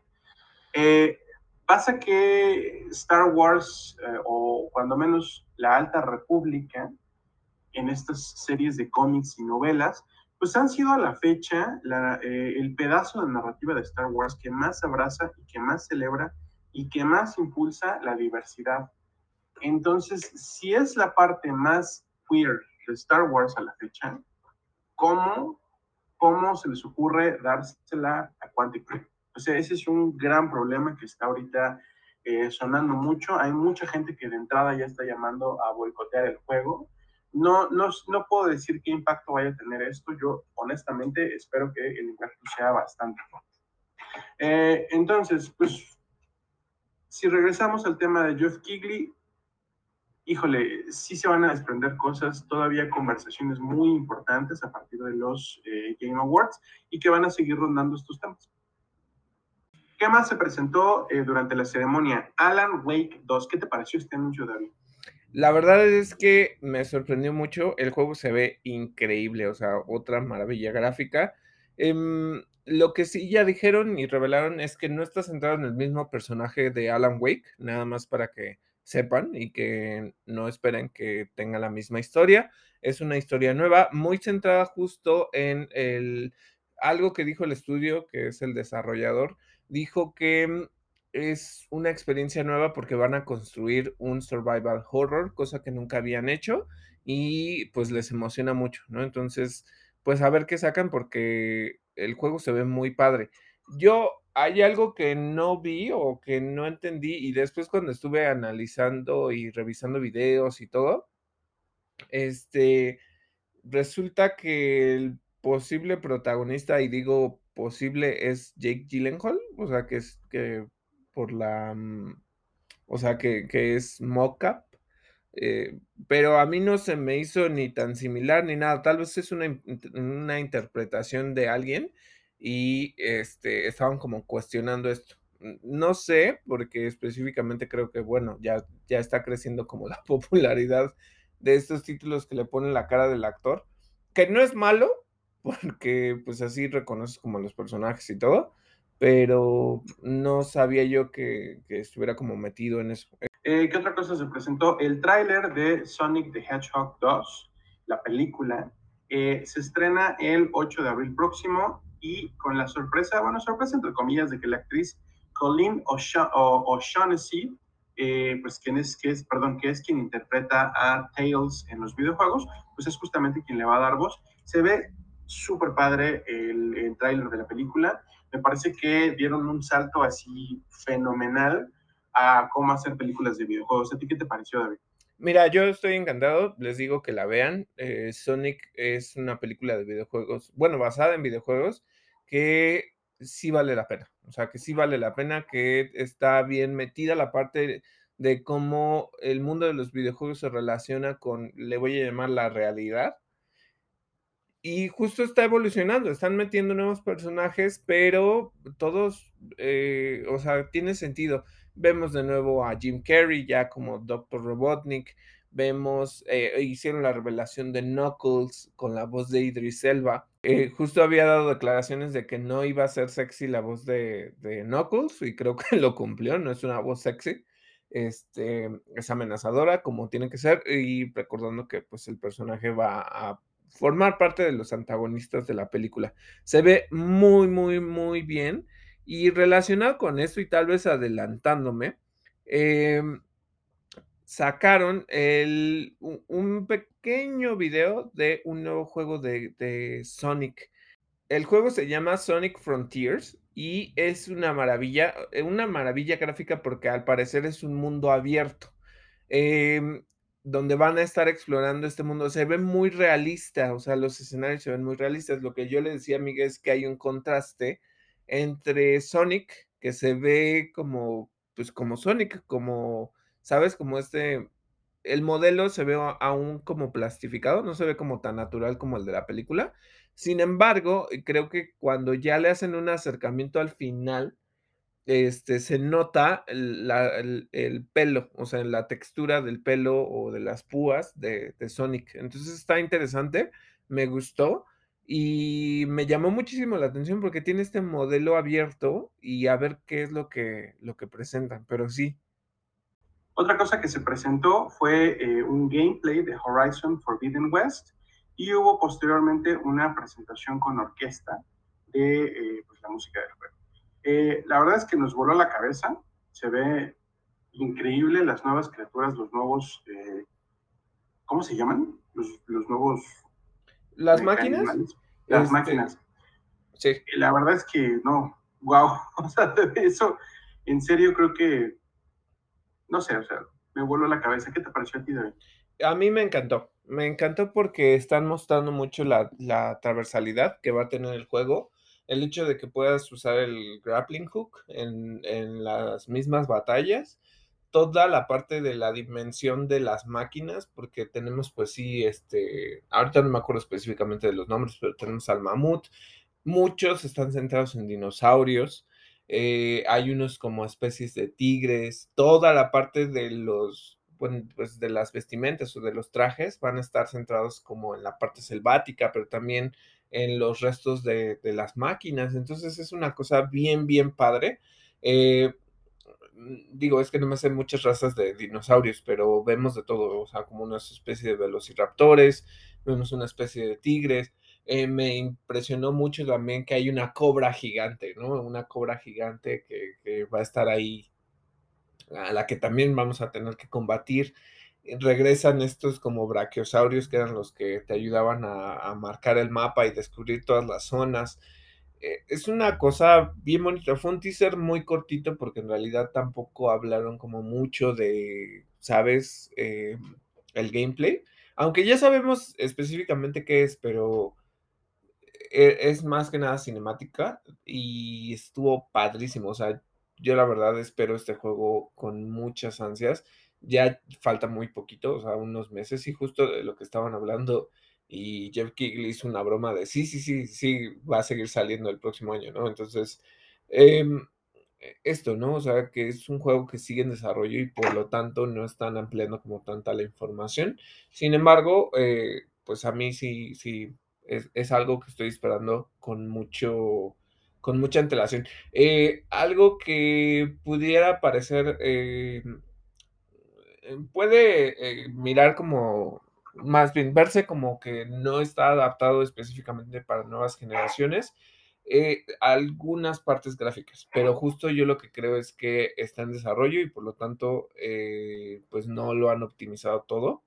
Eh, pasa que Star Wars, eh, o cuando menos la Alta República, en estas series de cómics y novelas, pues han sido a la fecha el pedazo de narrativa de Star Wars que más abraza y que más celebra y que más impulsa la diversidad. Entonces, si es la parte más queer de Star Wars a la fecha, ¿cómo, cómo se les ocurre dársela a Quantic Dream? O sea, ese es un gran problema que está ahorita eh, sonando mucho. Hay mucha gente que de entrada ya está llamando a boicotear el juego. No, no, no puedo decir qué impacto vaya a tener esto. Yo honestamente espero que el impacto sea bastante fuerte. Eh, entonces, pues, si regresamos al tema de Jeff Kigley, híjole, sí se van a desprender cosas, todavía conversaciones muy importantes a partir de los eh, Game Awards y que van a seguir rondando estos temas. ¿Qué más se presentó eh, durante la ceremonia? Alan Wake 2. ¿Qué te pareció este anuncio, David? La verdad es que me sorprendió mucho. El juego se ve increíble, o sea, otra maravilla gráfica. Em, lo que sí ya dijeron y revelaron es que no está centrado en el mismo personaje de Alan Wake, nada más para que sepan y que no esperen que tenga la misma historia. Es una historia nueva, muy centrada justo en el algo que dijo el estudio, que es el desarrollador, dijo que mm, es una experiencia nueva porque van a construir un survival horror, cosa que nunca habían hecho y pues les emociona mucho, ¿no? Entonces, pues a ver qué sacan porque el juego se ve muy padre. Yo hay algo que no vi o que no entendí y después cuando estuve analizando y revisando videos y todo, este, resulta que el posible protagonista, y digo posible, es Jake Gyllenhaal, o sea, que es que por la, mm, o sea, que, que es mocap, eh, pero a mí no se me hizo ni tan similar ni nada, tal vez es una, una interpretación de alguien y este, estaban como cuestionando esto. No sé, porque específicamente creo que, bueno, ya, ya está creciendo como la popularidad de estos títulos que le ponen la cara del actor, que no es malo, porque pues así reconoces como los personajes y todo, pero no sabía yo que, estuviera como metido en eso. Eh, ¿Qué otra cosa se presentó? El tráiler de Sonic the Hedgehog 2, la película, eh, se estrena el 8 de abril próximo y con la sorpresa, bueno, sorpresa entre comillas, de que la actriz Colleen O'Shaughnessy, eh, pues quien es, que es, perdón, que es quien interpreta a Tails en los videojuegos, pues es justamente quien le va a dar voz. Se ve súper padre el, el tráiler de la película. Me parece que dieron un salto así fenomenal a cómo hacer películas de videojuegos. ¿A ti qué te pareció, David? Mira, yo estoy encantado, les digo que la vean. Eh, Sonic es una película de videojuegos, bueno, basada en videojuegos, que sí vale la pena. O sea, que sí vale la pena, que está bien metida la parte de cómo el mundo de los videojuegos se relaciona con, le voy a llamar la realidad. Y justo está evolucionando, están metiendo nuevos personajes, pero todos, eh, o sea, tiene sentido. Vemos de nuevo a Jim Carrey ya como Dr. Robotnik, vemos, eh, hicieron la revelación de Knuckles con la voz de Idris Elba. Eh, justo había dado declaraciones de que no iba a ser sexy la voz de, Knuckles y creo que lo cumplió, no es una voz sexy. Este, es amenazadora como tiene que ser y recordando que pues el personaje va a formar parte de los antagonistas de la película. Se ve muy, muy, muy bien y relacionado con esto y tal vez adelantándome, eh, sacaron un pequeño video de un nuevo juego de, Sonic. El juego se llama Sonic Frontiers y es una maravilla, eh, una maravilla gráfica porque al parecer es un mundo abierto. Em, donde van a estar explorando este mundo. Se ve muy realista, o sea, los escenarios se ven muy realistas. Lo que yo le decía a Miguel es que hay un contraste entre Sonic, que se ve como, pues como Sonic, como ¿sabes? Como este, el modelo se ve aún como plastificado, no se ve como tan natural como el de la película. Sin embargo, creo que cuando ya le hacen un acercamiento al final, este, se nota el, pelo, o sea, la textura del pelo o de las púas de, de, Sonic. Entonces está interesante, me gustó y me llamó muchísimo la atención porque tiene este modelo abierto y a ver qué es lo que, lo que presentan. Pero sí, otra cosa que se presentó fue eh, un gameplay de Horizon Forbidden West y hubo posteriormente una presentación con orquesta de eh, pues, la música del juego. Eh, la verdad es que nos voló la cabeza, se ve increíble las nuevas criaturas, los nuevos, ¿cómo se llaman? Los, nuevos... ¿Las máquinas? Las este, máquinas. Sí. La verdad es que no, wow, o sea, eso, en serio creo que no sé, o sea, me vuelvo la cabeza. ¿Qué te pareció a ti, David? A mí me encantó. Me encantó porque están mostrando mucho la, la transversalidad que va a tener el juego. El hecho de que puedas usar el grappling hook en, en las mismas batallas toda la parte de la dimensión de las máquinas, porque tenemos pues sí, este, ahorita no me acuerdo específicamente de los nombres, pero tenemos al mamut, muchos están centrados en dinosaurios, eh, hay unos como especies de tigres, toda la parte de los, pues de las vestimentas o de los trajes van a estar centrados como en la parte selvática, pero también en los restos de, las máquinas. Entonces es una cosa bien, bien padre. Eh, digo, es que no me sé muchas razas de dinosaurios, pero vemos de todo, o sea, como una especie de velociraptores, vemos una especie de tigres, eh, me impresionó mucho también que hay una cobra gigante, ¿no? Una cobra gigante que, va a estar ahí, a la que también vamos a tener que combatir. Regresan estos como brachiosaurios que eran los que te ayudaban a, marcar el mapa y descubrir todas las zonas. Eh, es una cosa bien bonita. Fue un teaser muy cortito porque en realidad tampoco hablaron como mucho de, ¿sabes? Eh, el gameplay. Aunque ya sabemos específicamente qué es, pero es más que nada cinemática y estuvo padrísimo. O sea, yo la verdad espero este juego con muchas ansias. Ya falta muy poquito, o sea, unos meses y justo de lo que estaban hablando y Jeff Kigley hizo una broma de sí, sí, sí, sí, va a seguir saliendo el próximo año, ¿no? Entonces, em, esto, ¿no? O sea, que es un juego que sigue en desarrollo y por lo tanto no están ampliando como tanta la información. Sin embargo, eh, pues a mí sí, sí es, algo que estoy esperando con mucho con mucha antelación. Eh, algo que pudiera parecer, eh, puede eh, mirar como, más bien verse como que no está adaptado específicamente para nuevas generaciones, algunas partes gráficas, pero justo yo lo que creo es que está en desarrollo y por lo tanto, pues no lo han optimizado todo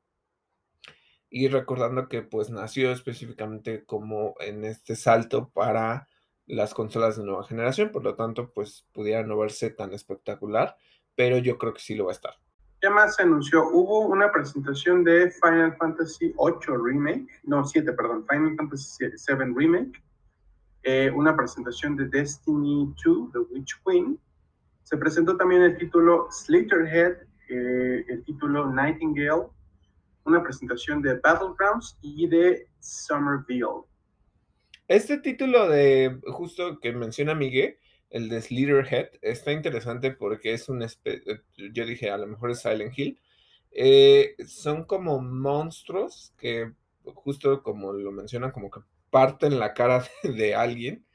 y recordando que pues nació específicamente como en este salto para las consolas de nueva generación, por lo tanto pues pudiera no verse tan espectacular, pero yo creo que sí lo va a estar. ¿Qué más se anunció? Hubo una presentación de Final Fantasy VIII Remake, no, 7, perdón, Final Fantasy VII Remake, eh, una presentación de Destiny 2, The Witch Queen. Se presentó también el título Slitterhead eh, el título Nightingale, una presentación de Battlegrounds y de Somerville. Este título de justo que menciona Miguel, el de Slitherhead, está interesante porque es un, yo dije, a lo mejor es Silent Hill. Eh, son como monstruos que justo como lo mencionan, como que parten la cara de, alguien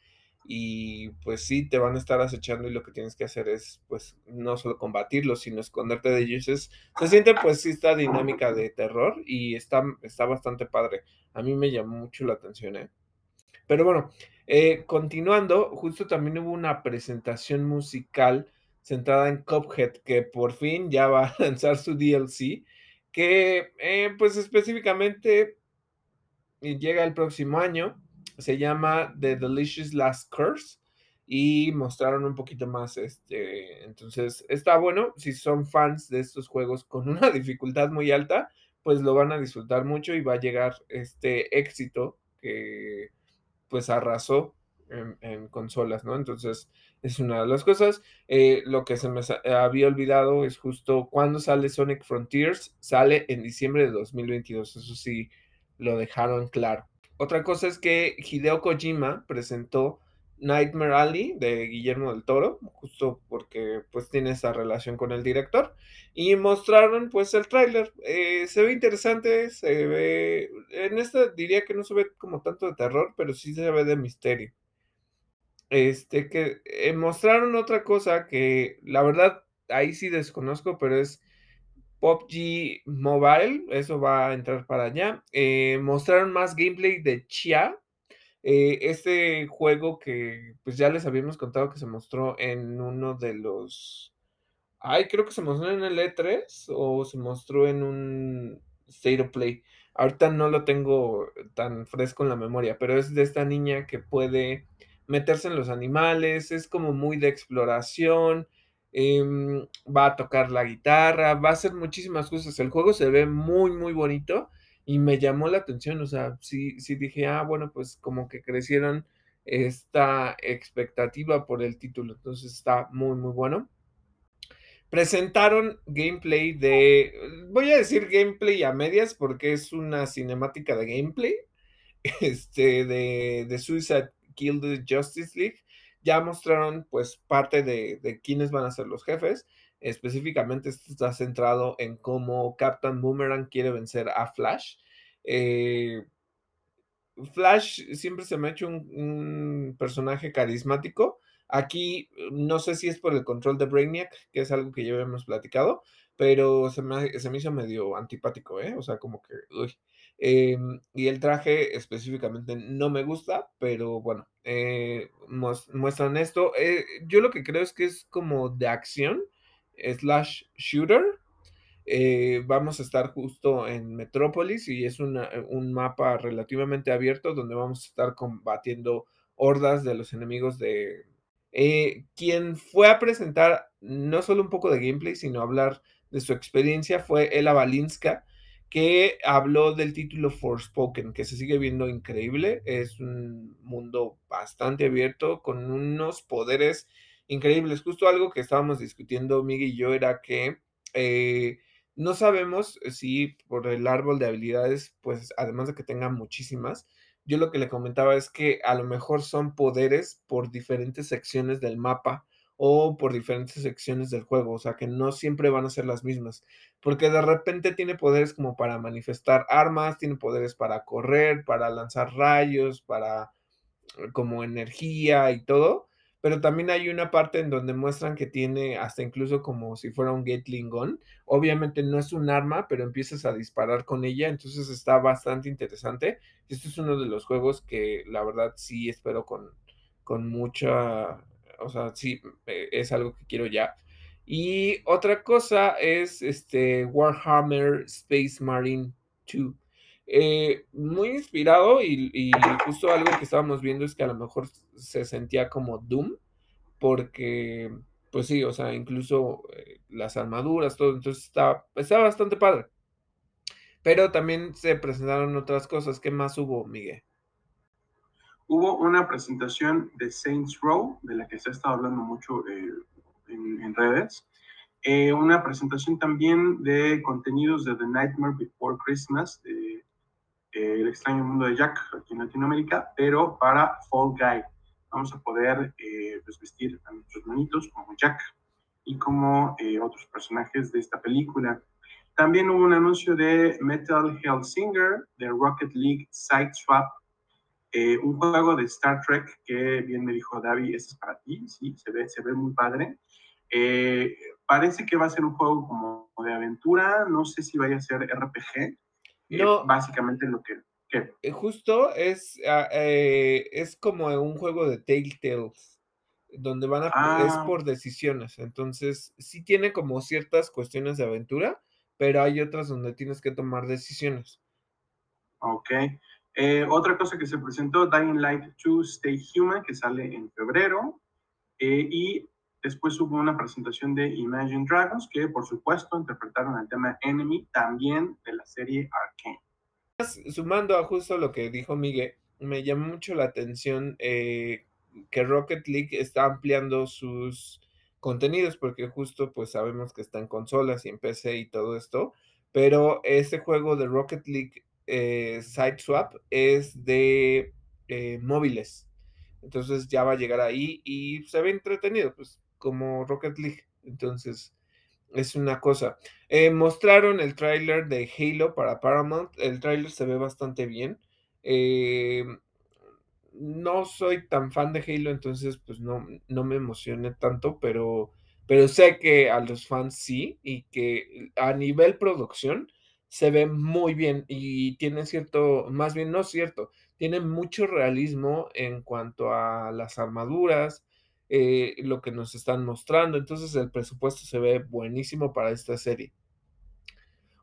y pues sí te van a estar acechando y lo que tienes que hacer es pues no solo combatirlos, sino esconderte de ellos. se siente pues sí esta dinámica de terror y está, está bastante padre. A mí me llamó mucho la atención, ¿eh? Pero bueno, eh, continuando, justo también hubo una presentación musical centrada en Cuphead, que por fin ya va a lanzar su DLC, que eh, pues específicamente llega el próximo año, se llama The Delicious Last Curse y mostraron un poquito más este, entonces está bueno, si son fans de estos juegos con una dificultad muy alta, pues lo van a disfrutar mucho y va a llegar este éxito que pues arrasó en, consolas, ¿no? Entonces, es una de las cosas. Eh, lo que se me había olvidado es justo cuando sale Sonic Frontiers, sale en diciembre de 2022, eso sí, lo dejaron claro. Otra cosa es que Hideo Kojima presentó Nightmare Alley de Guillermo del Toro, justo porque pues tiene esa relación con el director, y mostraron pues el tráiler. Eh, se ve interesante, se ve, en esta diría que no se ve como tanto de terror, pero sí se ve de misterio. Este, que eh, mostraron otra cosa que la verdad ahí sí desconozco, pero es PUBG Mobile, eso va a entrar para allá. Eh, mostraron más gameplay de Chia, eh, este juego que pues ya les habíamos contado que se mostró en uno de los... Ay, creo que se mostró en el E3 o se mostró en un State of Play. Ahorita no lo tengo tan fresco en la memoria, pero es de esta niña que puede meterse en los animales, es como muy de exploración, em, va a tocar la guitarra, va a hacer muchísimas cosas. El juego se ve muy, muy bonito y me llamó la atención, o sea, sí, sí dije, ah, bueno, pues como que crecieron esta expectativa por el título, entonces está muy, muy bueno. Presentaron gameplay de, voy a decir gameplay a medias porque es una cinemática de gameplay, este, de, de Suicide Kill the Justice League. Ya mostraron pues parte de, de quiénes van a ser los jefes. Específicamente está centrado en cómo Captain Boomerang quiere vencer a Flash. Eh, Flash siempre se me ha hecho un, personaje carismático. Aquí no sé si es por el control de Brainiac, que es algo que ya habíamos platicado, pero se me, se me hizo medio antipático, ¿eh? O sea, como que... Em, y el traje específicamente no me gusta, pero bueno, eh, muestran esto. Eh, yo lo que creo es que es como de acción slash shooter. Eh, vamos a estar justo en Metrópolis y es un mapa relativamente abierto donde vamos a estar combatiendo hordas de los enemigos de... Eh, quien fue a presentar no solo un poco de gameplay, sino hablar de su experiencia fue Ella Balinska, que habló del título Forspoken, que se sigue viendo increíble. Es un mundo bastante abierto, con unos poderes increíbles. Justo algo que estábamos discutiendo Miguel y yo era que eh, no sabemos si por el árbol de habilidades, pues además de que tenga muchísimas, yo lo que le comentaba es que a lo mejor son poderes por diferentes secciones del mapa o por diferentes secciones del juego, o sea que no siempre van a ser las mismas, porque de repente tiene poderes como para manifestar armas, tiene poderes para correr, para lanzar rayos, para como energía y todo, pero también hay una parte en donde muestran que tiene hasta incluso como si fuera un Gatling Gun. Obviamente no es un arma, pero empiezas a disparar con ella, entonces está bastante interesante. Este es uno de los juegos que la verdad sí espero con, con mucha, o sea, sí, eh, es algo que quiero ya. Y otra cosa es este Warhammer Space Marine 2. Eh, muy inspirado y, justo algo que estábamos viendo es que a lo mejor se sentía como Doom, porque, pues sí, o sea, incluso eh, las armaduras, todo, entonces está, está bastante padre. Pero también se presentaron otras cosas. ¿Qué más hubo, Miguel? Hubo una presentación de Saints Row, de la que se ha estado hablando mucho eh, en, redes, Eh, una presentación también de contenidos de The Nightmare Before Christmas, de, El extraño mundo de Jack aquí en Latinoamérica, pero para Fall Guy. Vamos a poder eh, pues, vestir a nuestros monitos como Jack y como eh, otros personajes de esta película. También hubo un anuncio de Metal Hellsinger, de Rocket League Side Swap, eh, un juego de Star Trek que bien me dijo David, ese es para ti, sí, se ve, se ve muy padre. Eh, parece que va a ser un juego como de aventura, no sé si vaya a ser RPG. No. básicamente lo que... Justo es, ah, es como un juego de Telltales donde van a, es ah. por decisiones, entonces sí tiene como ciertas cuestiones de aventura, pero hay otras donde tienes que tomar decisiones. Ok. Eh, otra cosa que se presentó, Dying Light 2 Stay Human, que sale en febrero, eh, y después hubo una presentación de Imagine Dragons, que por supuesto interpretaron el tema Enemy, también de la serie Arcane. Sumando a justo lo que dijo Miguel, me llamó mucho la atención eh, que Rocket League está ampliando sus contenidos porque justo pues sabemos que está en consolas y en PC y todo esto, pero este juego de Rocket League eh, es de eh, móviles. Entonces ya va a llegar ahí y se ve entretenido, pues como Rocket League. Entonces es una cosa. Eh, mostraron el tráiler de Halo para Paramount. El tráiler se ve bastante bien no soy tan fan de Halo, entonces pues no, no me emocioné tanto, pero, pero sé que a los fans sí y que a nivel producción se ve muy bien y tiene cierto, más bien no cierto, tiene mucho realismo en cuanto a las armaduras, eh, lo que nos están mostrando, entonces el presupuesto se ve buenísimo para esta serie.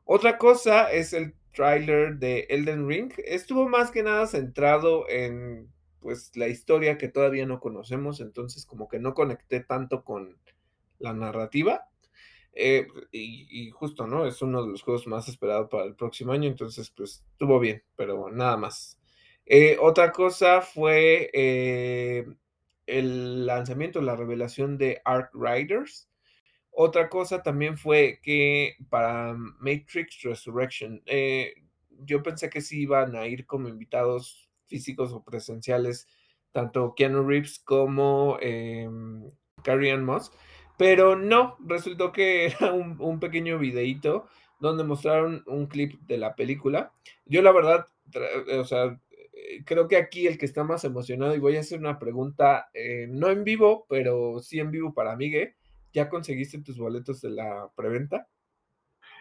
Otra cosa es el trailer de Elden Ring. Estuvo más que nada centrado en pues la historia que todavía no conocemos, entonces como que no conecté tanto con la narrativa. Eh, y, justo, ¿no? Es uno de los juegos más esperados para el próximo año, entonces pues estuvo bien, pero nada más. Eh, otra cosa fue eh, el lanzamiento, la revelación de Ark Riders. Otra cosa también fue que para Matrix Resurrection, yo pensé que sí iban a ir como invitados físicos o presenciales, tanto Keanu Reeves como Carrie Ann Moss, pero no, resultó que era un, pequeño videíto donde mostraron un clip de la película. Yo la verdad, o sea, eh, creo que aquí el que está más emocionado, y voy a hacer una pregunta, eh, no en vivo, pero sí en vivo para Miguel, ¿ya conseguiste tus boletos de la preventa?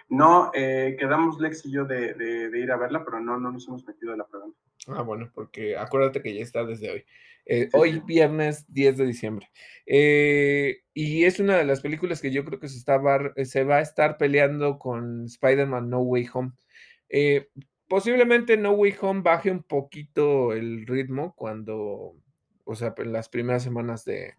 No, quedamos Lex y yo de, ir a verla, pero no, no nos hemos metido en la preventa. Ah, bueno, porque acuérdate que ya está desde hoy. Eh, hoy, viernes 10 de diciembre. Eh, y es una de las películas que yo creo que se, está, se va a estar peleando con Spider-Man No Way Home. Eh, posiblemente No Way Home baje un poquito el ritmo cuando, o sea, en las primeras semanas de,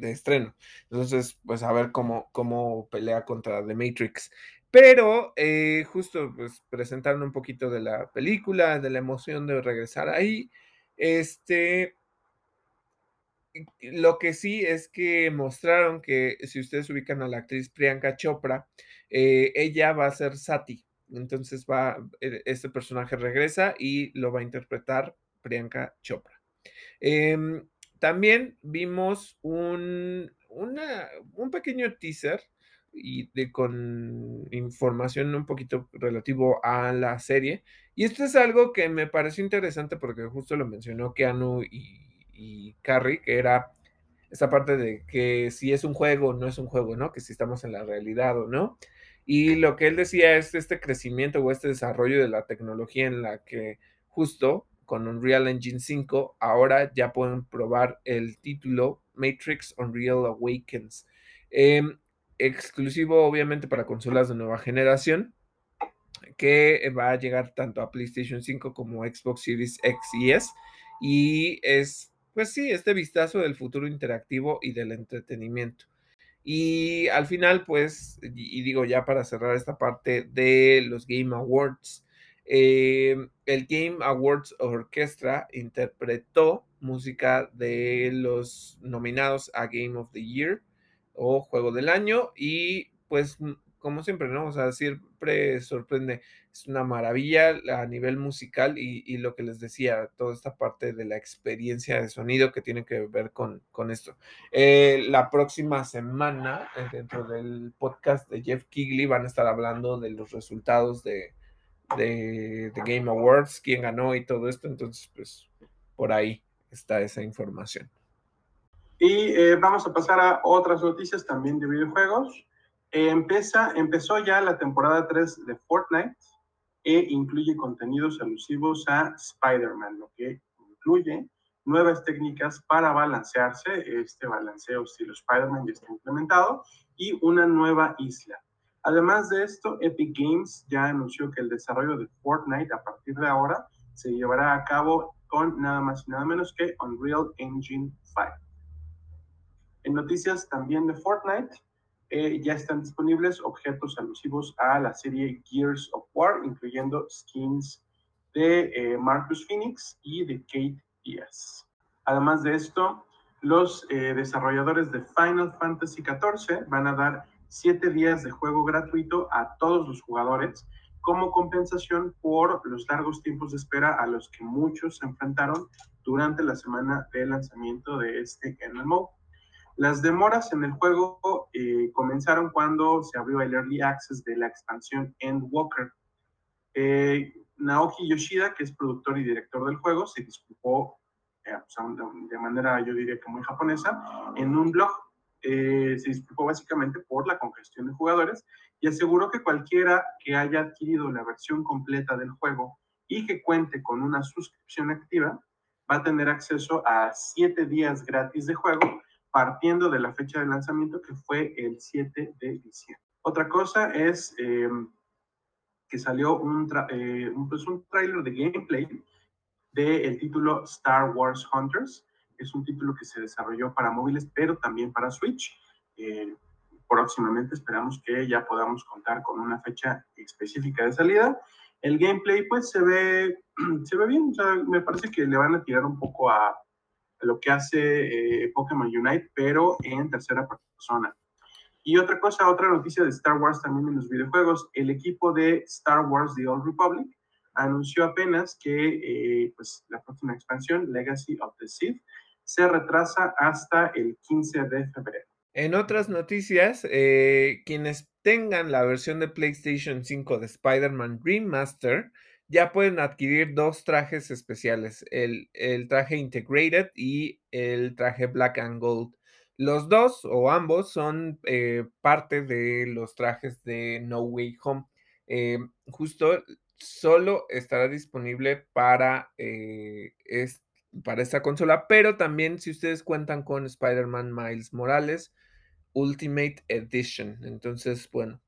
de estreno. Entonces, pues a ver cómo, cómo pelea contra The Matrix. Pero eh, justo pues, presentaron un poquito de la película, de la emoción de regresar ahí. Este, lo que sí es que mostraron que si ustedes ubican a la actriz Priyanka Chopra, eh, ella va a ser Sati. Entonces va, e, este personaje regresa y lo va a interpretar Priyanka Chopra. Em, también vimos un, un pequeño teaser y de, con información un poquito relativo a la serie. Y esto es algo que me pareció interesante porque justo lo mencionó Keanu y, y Carrie, que era esta parte de que si es un juego o no es un juego, ¿no? Que si estamos en la realidad o no. Y lo que él decía es este crecimiento o este desarrollo de la tecnología en la que justo con Unreal Engine 5 ahora ya pueden probar el título Matrix Unreal Awakens. Em, exclusivo obviamente para consolas de nueva generación, que va a llegar tanto a PlayStation 5 como Xbox Series X y S. Y es, pues sí, este vistazo del futuro interactivo y del entretenimiento. Y al final, pues, y digo ya para cerrar esta parte de los Game Awards, eh, el Game Awards Orchestra interpretó música de los nominados a Game of the Year o juego del año y pues como siempre, ¿no? O sea, siempre sorprende. Es una maravilla a nivel musical y, lo que les decía, toda esta parte de la experiencia de sonido que tiene que ver con, con esto. Eh, la próxima semana, eh, dentro del podcast de Jeff Kigley, van a estar hablando de los resultados de, de, de Game Awards, quién ganó y todo esto. Entonces, pues por ahí está esa información. Y eh, vamos a pasar a otras noticias también de videojuegos. Eh, empieza, empezó ya la temporada 3 de Fortnite e incluye contenidos alusivos a Spider-Man, lo que incluye nuevas técnicas para balancearse, este balanceo estilo Spider-Man ya está implementado, y una nueva isla. Además de esto, Epic Games ya anunció que el desarrollo de Fortnite a partir de ahora se llevará a cabo con nada más y nada menos que Unreal Engine 5. En noticias también de Fortnite, eh, ya están disponibles objetos alusivos a la serie Gears of War, incluyendo skins de eh, Marcus Phoenix y de Kate Diaz. Además de esto, los eh, desarrolladores de Final Fantasy XIV van a dar siete días de juego gratuito a todos los jugadores como compensación por los largos tiempos de espera a los que muchos se enfrentaron durante la semana de lanzamiento de este MMO. Las demoras en el juego eh, comenzaron cuando se abrió el Early Access de la expansión Endwalker. Eh, Naoki Yoshida, que es productor y director del juego, se disculpó eh, de manera, yo diría que muy japonesa, en un blog. Se disculpó básicamente por la congestión de jugadores y aseguró que cualquiera que haya adquirido la versión completa del juego y que cuente con una suscripción activa va a tener acceso a siete días gratis de juego partiendo de la fecha de lanzamiento que fue el 7 de diciembre. Otra cosa es em, que salió un, eh, un, pues un trailer de gameplay del título Star Wars Hunters. Es un título que se desarrolló para móviles, pero también para Switch. Eh, próximamente esperamos que ya podamos contar con una fecha específica de salida. El gameplay pues se ve, se ve bien, o sea, me parece que le van a tirar un poco a, lo que hace eh, Pokémon Unite, pero en tercera persona. Y otra cosa, otra noticia de Star Wars también en los videojuegos, el equipo de Star Wars The Old Republic anunció apenas que eh, pues, la próxima expansión, Legacy of the Sith, se retrasa hasta el 15 de febrero. En otras noticias, eh, quienes tengan la versión de PlayStation 5 de Spider-Man Remaster ya pueden adquirir dos trajes especiales, el, traje Integrated y el traje Black and Gold. Los dos o ambos son eh, parte de los trajes de No Way Home. Eh, justo solo estará disponible para, eh, para esta consola, pero también si ustedes cuentan con Spider-Man Miles Morales Ultimate Edition. Entonces, bueno,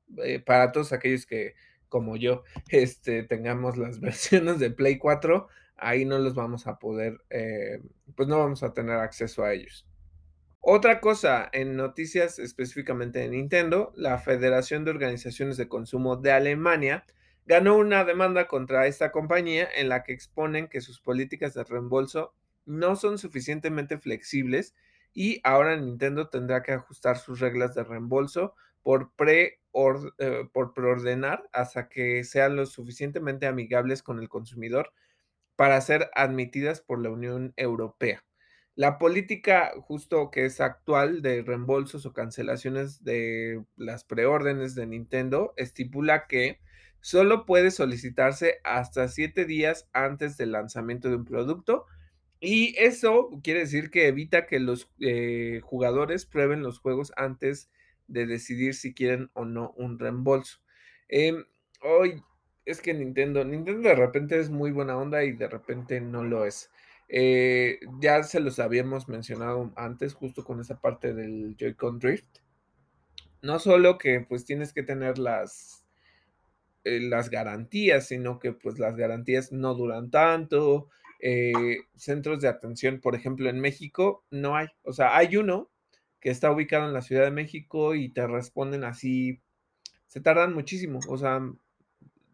para todos aquellos que como yo, este, tengamos las versiones de Play 4, ahí no los vamos a poder, eh, pues no vamos a tener acceso a ellos. Otra cosa, en noticias específicamente de Nintendo, la Federación de Organizaciones de Consumo de Alemania ganó una demanda contra esta compañía en la que exponen que sus políticas de reembolso no son suficientemente flexibles y ahora Nintendo tendrá que ajustar sus reglas de reembolso por, pre eh, por preordenar hasta que sean lo suficientemente amigables con el consumidor para ser admitidas por la Unión Europea. La política justo que es actual de reembolsos o cancelaciones de las preórdenes de Nintendo estipula que solo puede solicitarse hasta siete días antes del lanzamiento de un producto y eso quiere decir que evita que los eh, jugadores prueben los juegos antes de decidir si quieren o no un reembolso. Em, hoy es que Nintendo, Nintendo de repente es muy buena onda y de repente no lo es. Eh, ya se los habíamos mencionado antes, justo con esa parte del Joy-Con Drift. No solo que pues tienes que tener las, eh, las garantías, sino que pues las garantías no duran tanto. Eh, centros de atención, por ejemplo, en México no hay. O sea, hay uno, que está ubicado en la Ciudad de México y te responden así, se tardan muchísimo, o sea,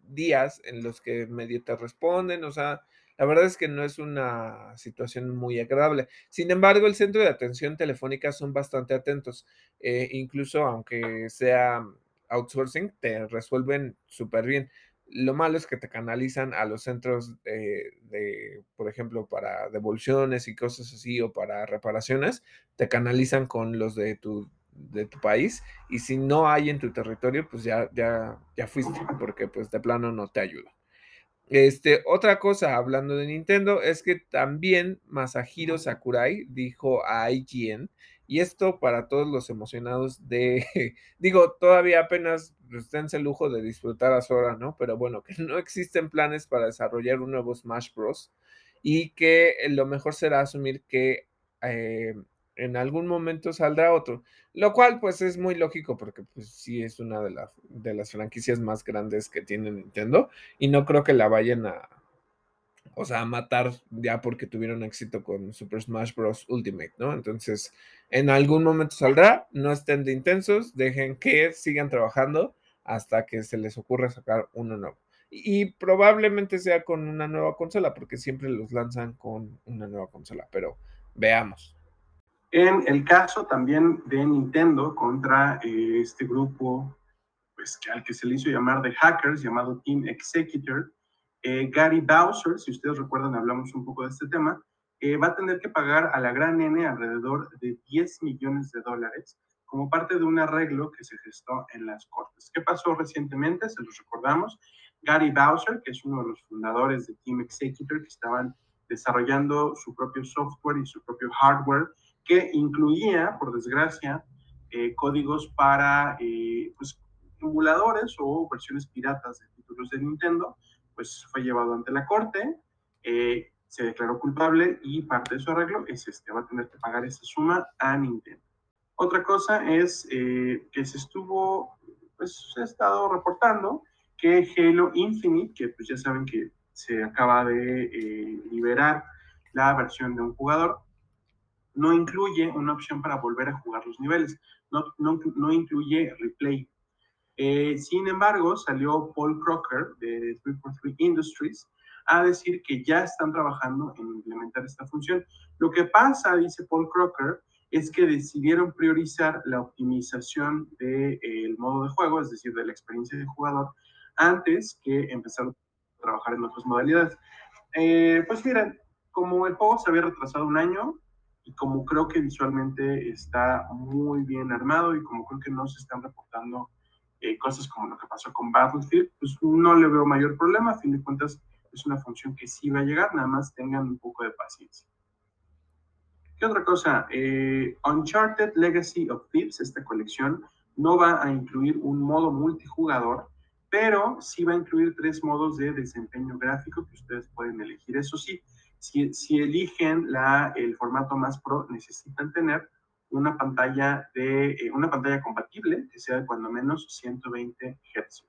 días en los que medio te responden, o sea, La verdad es que no es una situación muy agradable. Sin embargo, el centro de atención telefónica son bastante atentos. Eh, incluso aunque sea outsourcing, te resuelven súper bien. Lo malo es que te canalizan a los centros de, por ejemplo, para devoluciones y cosas así o para reparaciones, te canalizan con los de tu, de tu país y si no hay en tu territorio, pues ya, ya, ya fuiste, porque pues de plano no te ayuda. Este, otra cosa, hablando de Nintendo, es que también Masahiro Sakurai dijo a IGN, y esto para todos los emocionados de, digo, todavía apenas pues, dense el lujo de disfrutar a Sora, ¿no? Pero bueno, que no existen planes para desarrollar un nuevo Smash Bros. Y que lo mejor será asumir que eh, en algún momento saldrá otro, lo cual pues es muy lógico porque pues sí es una de, de las franquicias más grandes que tiene Nintendo y no creo que la vayan a, o sea, matar ya porque tuvieron éxito con Super Smash Bros. Ultimate, ¿no? Entonces, en algún momento saldrá, no estén de intensos, dejen que sigan trabajando hasta que se les ocurra sacar uno nuevo. Y, probablemente sea con una nueva consola, porque siempre los lanzan con una nueva consola, pero veamos. En el caso también de Nintendo contra eh, este grupo, pues al que se le hizo llamar de hackers, llamado Team Executor, eh, Gary Bowser, si ustedes recuerdan, hablamos un poco de este tema, eh, va a tener que pagar a la gran N alrededor de 10 millones de dólares como parte de un arreglo que se gestó en las cortes. ¿Qué pasó recientemente? Se los recordamos. Gary Bowser, que es uno de los fundadores de Team Executor, que estaban desarrollando su propio software y su propio hardware que incluía, por desgracia, eh, códigos para eh, pues, emuladores o versiones piratas de títulos de Nintendo, pues fue llevado ante la corte, eh, se declaró culpable y parte de su arreglo es este, va a tener que pagar esa suma a Nintendo. Otra cosa es que se estuvo, pues se ha estado reportando que Halo Infinite, que pues ya saben que se acaba de liberar la versión de un jugador, no incluye una opción para volver a jugar los niveles, no, no, no incluye replay. Eh, sin embargo, salió Paul Crocker de 343 Industries a decir que ya están trabajando en implementar esta función. Lo que pasa, dice Paul Crocker, es que decidieron priorizar la optimización del de, modo de juego, es decir, de la experiencia de jugador, antes que empezar a trabajar en otras modalidades. Eh, pues miren, como el juego se había retrasado un año, y como creo que visualmente está muy bien armado y como creo que no se están reportando eh, cosas como lo que pasó con Battlefield, pues no le veo mayor problema, a fin de cuentas es una función que sí va a llegar, nada más tengan un poco de paciencia. ¿Qué otra cosa? Eh, Uncharted Legacy of Thieves, esta colección, no va a incluir un modo multijugador, pero sí va a incluir tres modos de desempeño gráfico que ustedes pueden elegir. Eso sí, si, eligen la, el formato más pro, necesitan tener una pantalla, de, eh, una pantalla compatible que sea de cuando menos 120 Hz.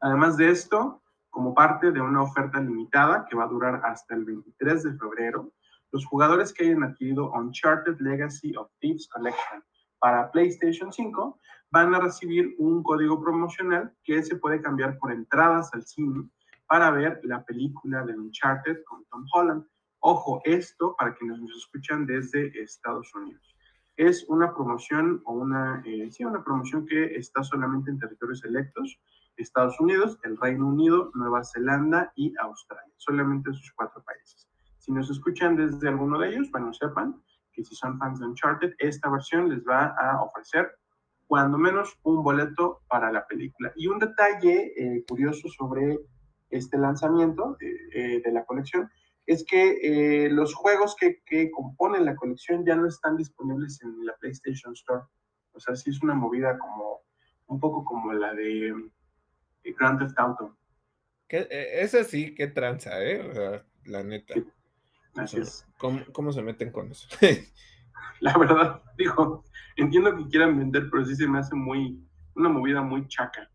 Además de esto, como parte de una oferta limitada que va a durar hasta el 23 de febrero, los jugadores que hayan adquirido Uncharted Legacy of Thieves Collection para PlayStation 5 van a recibir un código promocional que se puede cambiar por entradas al cine para ver la película de Uncharted con Tom Holland. Ojo, esto para quienes nos escuchan desde Estados Unidos. Es una promoción o una, eh, sí, una promoción que está solamente en territorios electos, Estados Unidos, el Reino Unido, Nueva Zelanda y Australia, solamente esos cuatro países. Si nos escuchan desde alguno de ellos, bueno, sepan que si son fans de Uncharted, esta versión les va a ofrecer cuando menos un boleto para la película. Y un detalle eh, curioso sobre este lanzamiento eh, de la colección es que eh, los juegos que, que, componen la colección ya no están disponibles en la PlayStation Store. O sea, sí es una movida como un poco como la de, Grand Theft Auto. Que, eh, esa sí, qué tranza, ¿eh? la neta. Así es. ¿cómo, ¿cómo, se meten con eso? la verdad, digo, entiendo que quieran vender, pero sí se me hace muy, una movida muy chaca.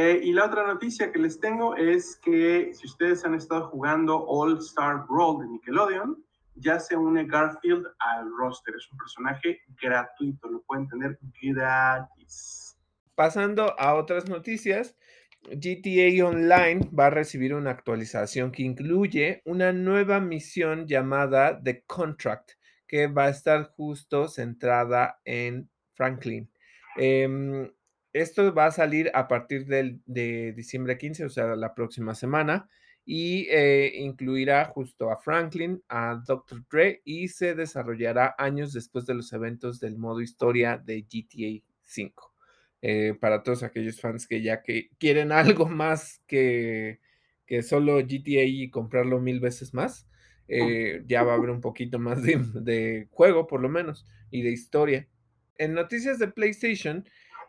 Eh, y la otra noticia que les tengo es que si ustedes han estado jugando All Star Brawl de Nickelodeon, ya se une Garfield al roster. Es un personaje gratuito, lo pueden tener gratis. Pasando a otras noticias, GTA Online va a recibir una actualización que incluye una nueva misión llamada The Contract, que va a estar justo centrada en Franklin. Em, esto va a salir a partir del, de diciembre 15, o sea, la próxima semana, y eh, incluirá justo a Franklin, a Dr. Dre, y se desarrollará años después de los eventos del modo historia de GTA 5. Eh, para todos aquellos fans que ya que quieren algo más que, que solo GTA y comprarlo mil veces más, eh, ya va a haber un poquito más de, de, juego por lo menos y de historia. En noticias de PlayStation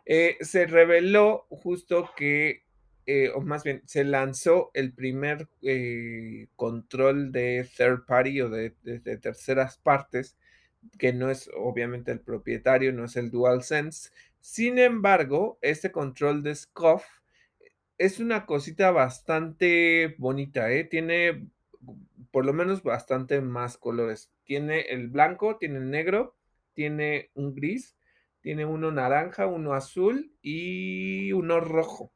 eh, se reveló justo que, o más bien, se lanzó el primer control de third party o de, de, terceras partes que no es obviamente el propietario, no es el DualSense, sin embargo, este control de SCUF es una cosita bastante bonita, ¿eh? Tiene por lo menos bastante más colores. Tiene el blanco, tiene el negro, tiene un gris, tiene uno naranja, uno azul y uno rojo.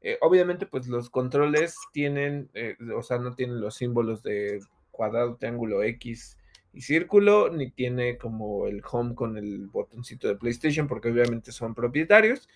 Eh, obviamente, pues los controles tienen, eh, o sea, no tienen los símbolos de cuadrado, triángulo, X y círculo, ni tiene como el home con el botoncito de PlayStation, porque obviamente son propietarios.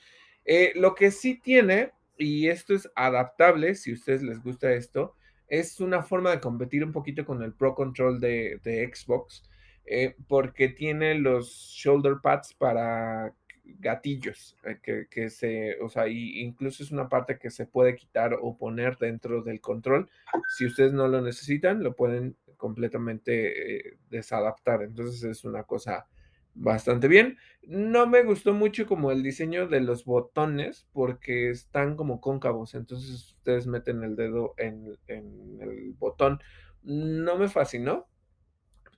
Eh, lo que sí tiene, y esto es adaptable, si a ustedes les gusta esto, es una forma de competir un poquito con el Pro Control de, de Xbox, eh, porque tiene los shoulder pads para gatillos, eh, que, se, o sea, incluso es una parte que se puede quitar o poner dentro del control. Si ustedes no lo necesitan, lo pueden completamente eh, desadaptar. Entonces es una cosa bastante bien. No me gustó mucho como el diseño de los botones porque están como cóncavos. Entonces ustedes meten el dedo en el botón. No me fascinó.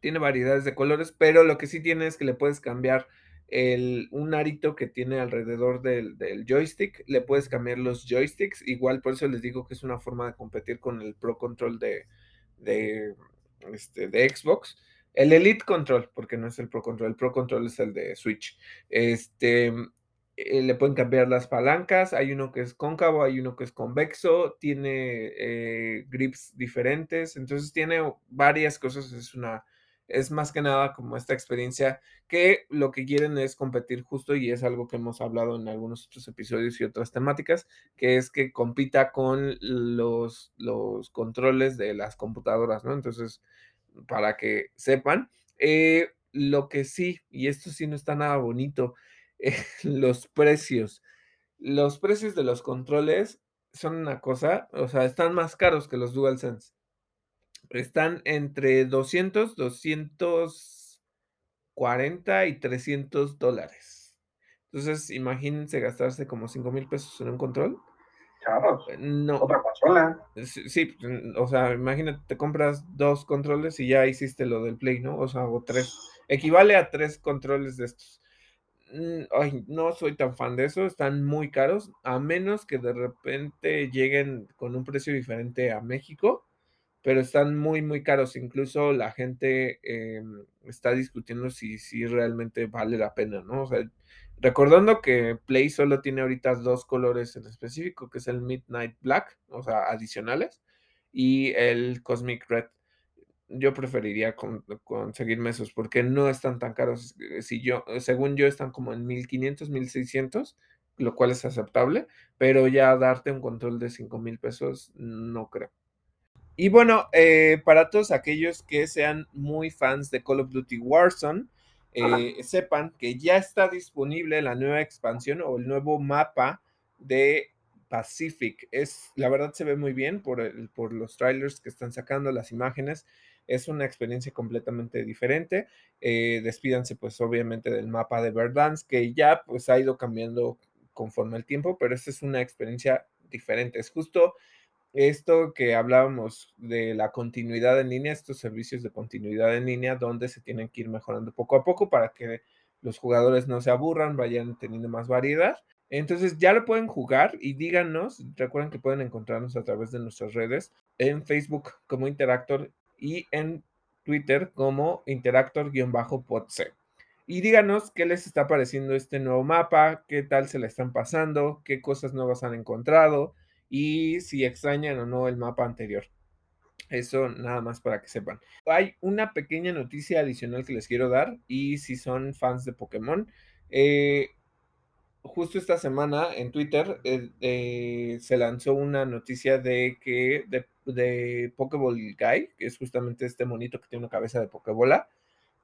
Tiene variedades de colores, pero lo que sí tiene es que le puedes cambiar el, un arito que tiene alrededor del, joystick, le puedes cambiar los joysticks, igual por eso les digo que es una forma de competir con el Pro Control de, de, este, de Xbox. El Elite Control, porque no es el Pro Control, el Pro Control es el de Switch. Este, eh, le pueden cambiar las palancas, hay uno que es cóncavo, hay uno que es convexo, tiene eh, grips diferentes, entonces tiene varias cosas, es una, es más que nada como esta experiencia que lo que quieren es competir justo y es algo que hemos hablado en algunos otros episodios y otras temáticas, que es que compita con los, los controles de las computadoras, ¿no? Entonces, para que sepan, eh, lo que sí, y esto sí no está nada bonito, eh, los precios. Los precios de los controles son una cosa, o sea, están más caros que los DualSense están entre 200, 240 y 300 dólares. Entonces, imagínense gastarse como 5 mil pesos en un control. Chavos. Eh, no. Otra consola. Sí, pues, o sea, imagínate, te compras dos controles y ya hiciste lo del Play, ¿no? O sea, o tres. Equivale a tres controles de estos. Mm, ay, no soy tan fan de eso, están muy caros, a menos que de repente lleguen con un precio diferente a México pero están muy, muy caros. Incluso la gente eh, está discutiendo si, si realmente vale la pena, ¿no? O sea, recordando que Play solo tiene ahorita dos colores en específico, que es el Midnight Black, o sea, adicionales, y el Cosmic Red. Yo preferiría con, conseguirme esos porque no están tan caros. Si yo, según yo, están como en 1500, 1600, lo cual es aceptable, pero ya darte un control de 5000 pesos, no creo. Y bueno, eh, para todos aquellos que sean muy fans de Call of Duty Warzone, eh, sepan que ya está disponible la nueva expansión o el nuevo mapa de Pacific. Es, la verdad se ve muy bien por, el, por los trailers que están sacando, las imágenes. Es una experiencia completamente diferente. Eh, despídanse pues obviamente del mapa de Verdansk, que ya pues ha ido cambiando conforme el tiempo, pero esta es una experiencia diferente. Es justo esto que hablábamos de la continuidad en línea, estos servicios de continuidad en línea, donde se tienen que ir mejorando poco a poco para que los jugadores no se aburran, vayan teniendo más variedad. Entonces ya lo pueden jugar y díganos, recuerden que pueden encontrarnos a través de nuestras redes, en Facebook como Interactor y en Twitter como Interactor-podc. Y díganos qué les está pareciendo este nuevo mapa, qué tal se le están pasando, qué cosas nuevas han encontrado, y si extrañan o no el mapa anterior. Eso nada más para que sepan. Hay una pequeña noticia adicional que les quiero dar y si son fans de Pokémon, eh, justo esta semana en Twitter eh, eh, se lanzó una noticia de que de, de Pokéball Guy, que es justamente este monito que tiene una cabeza de Pokébola,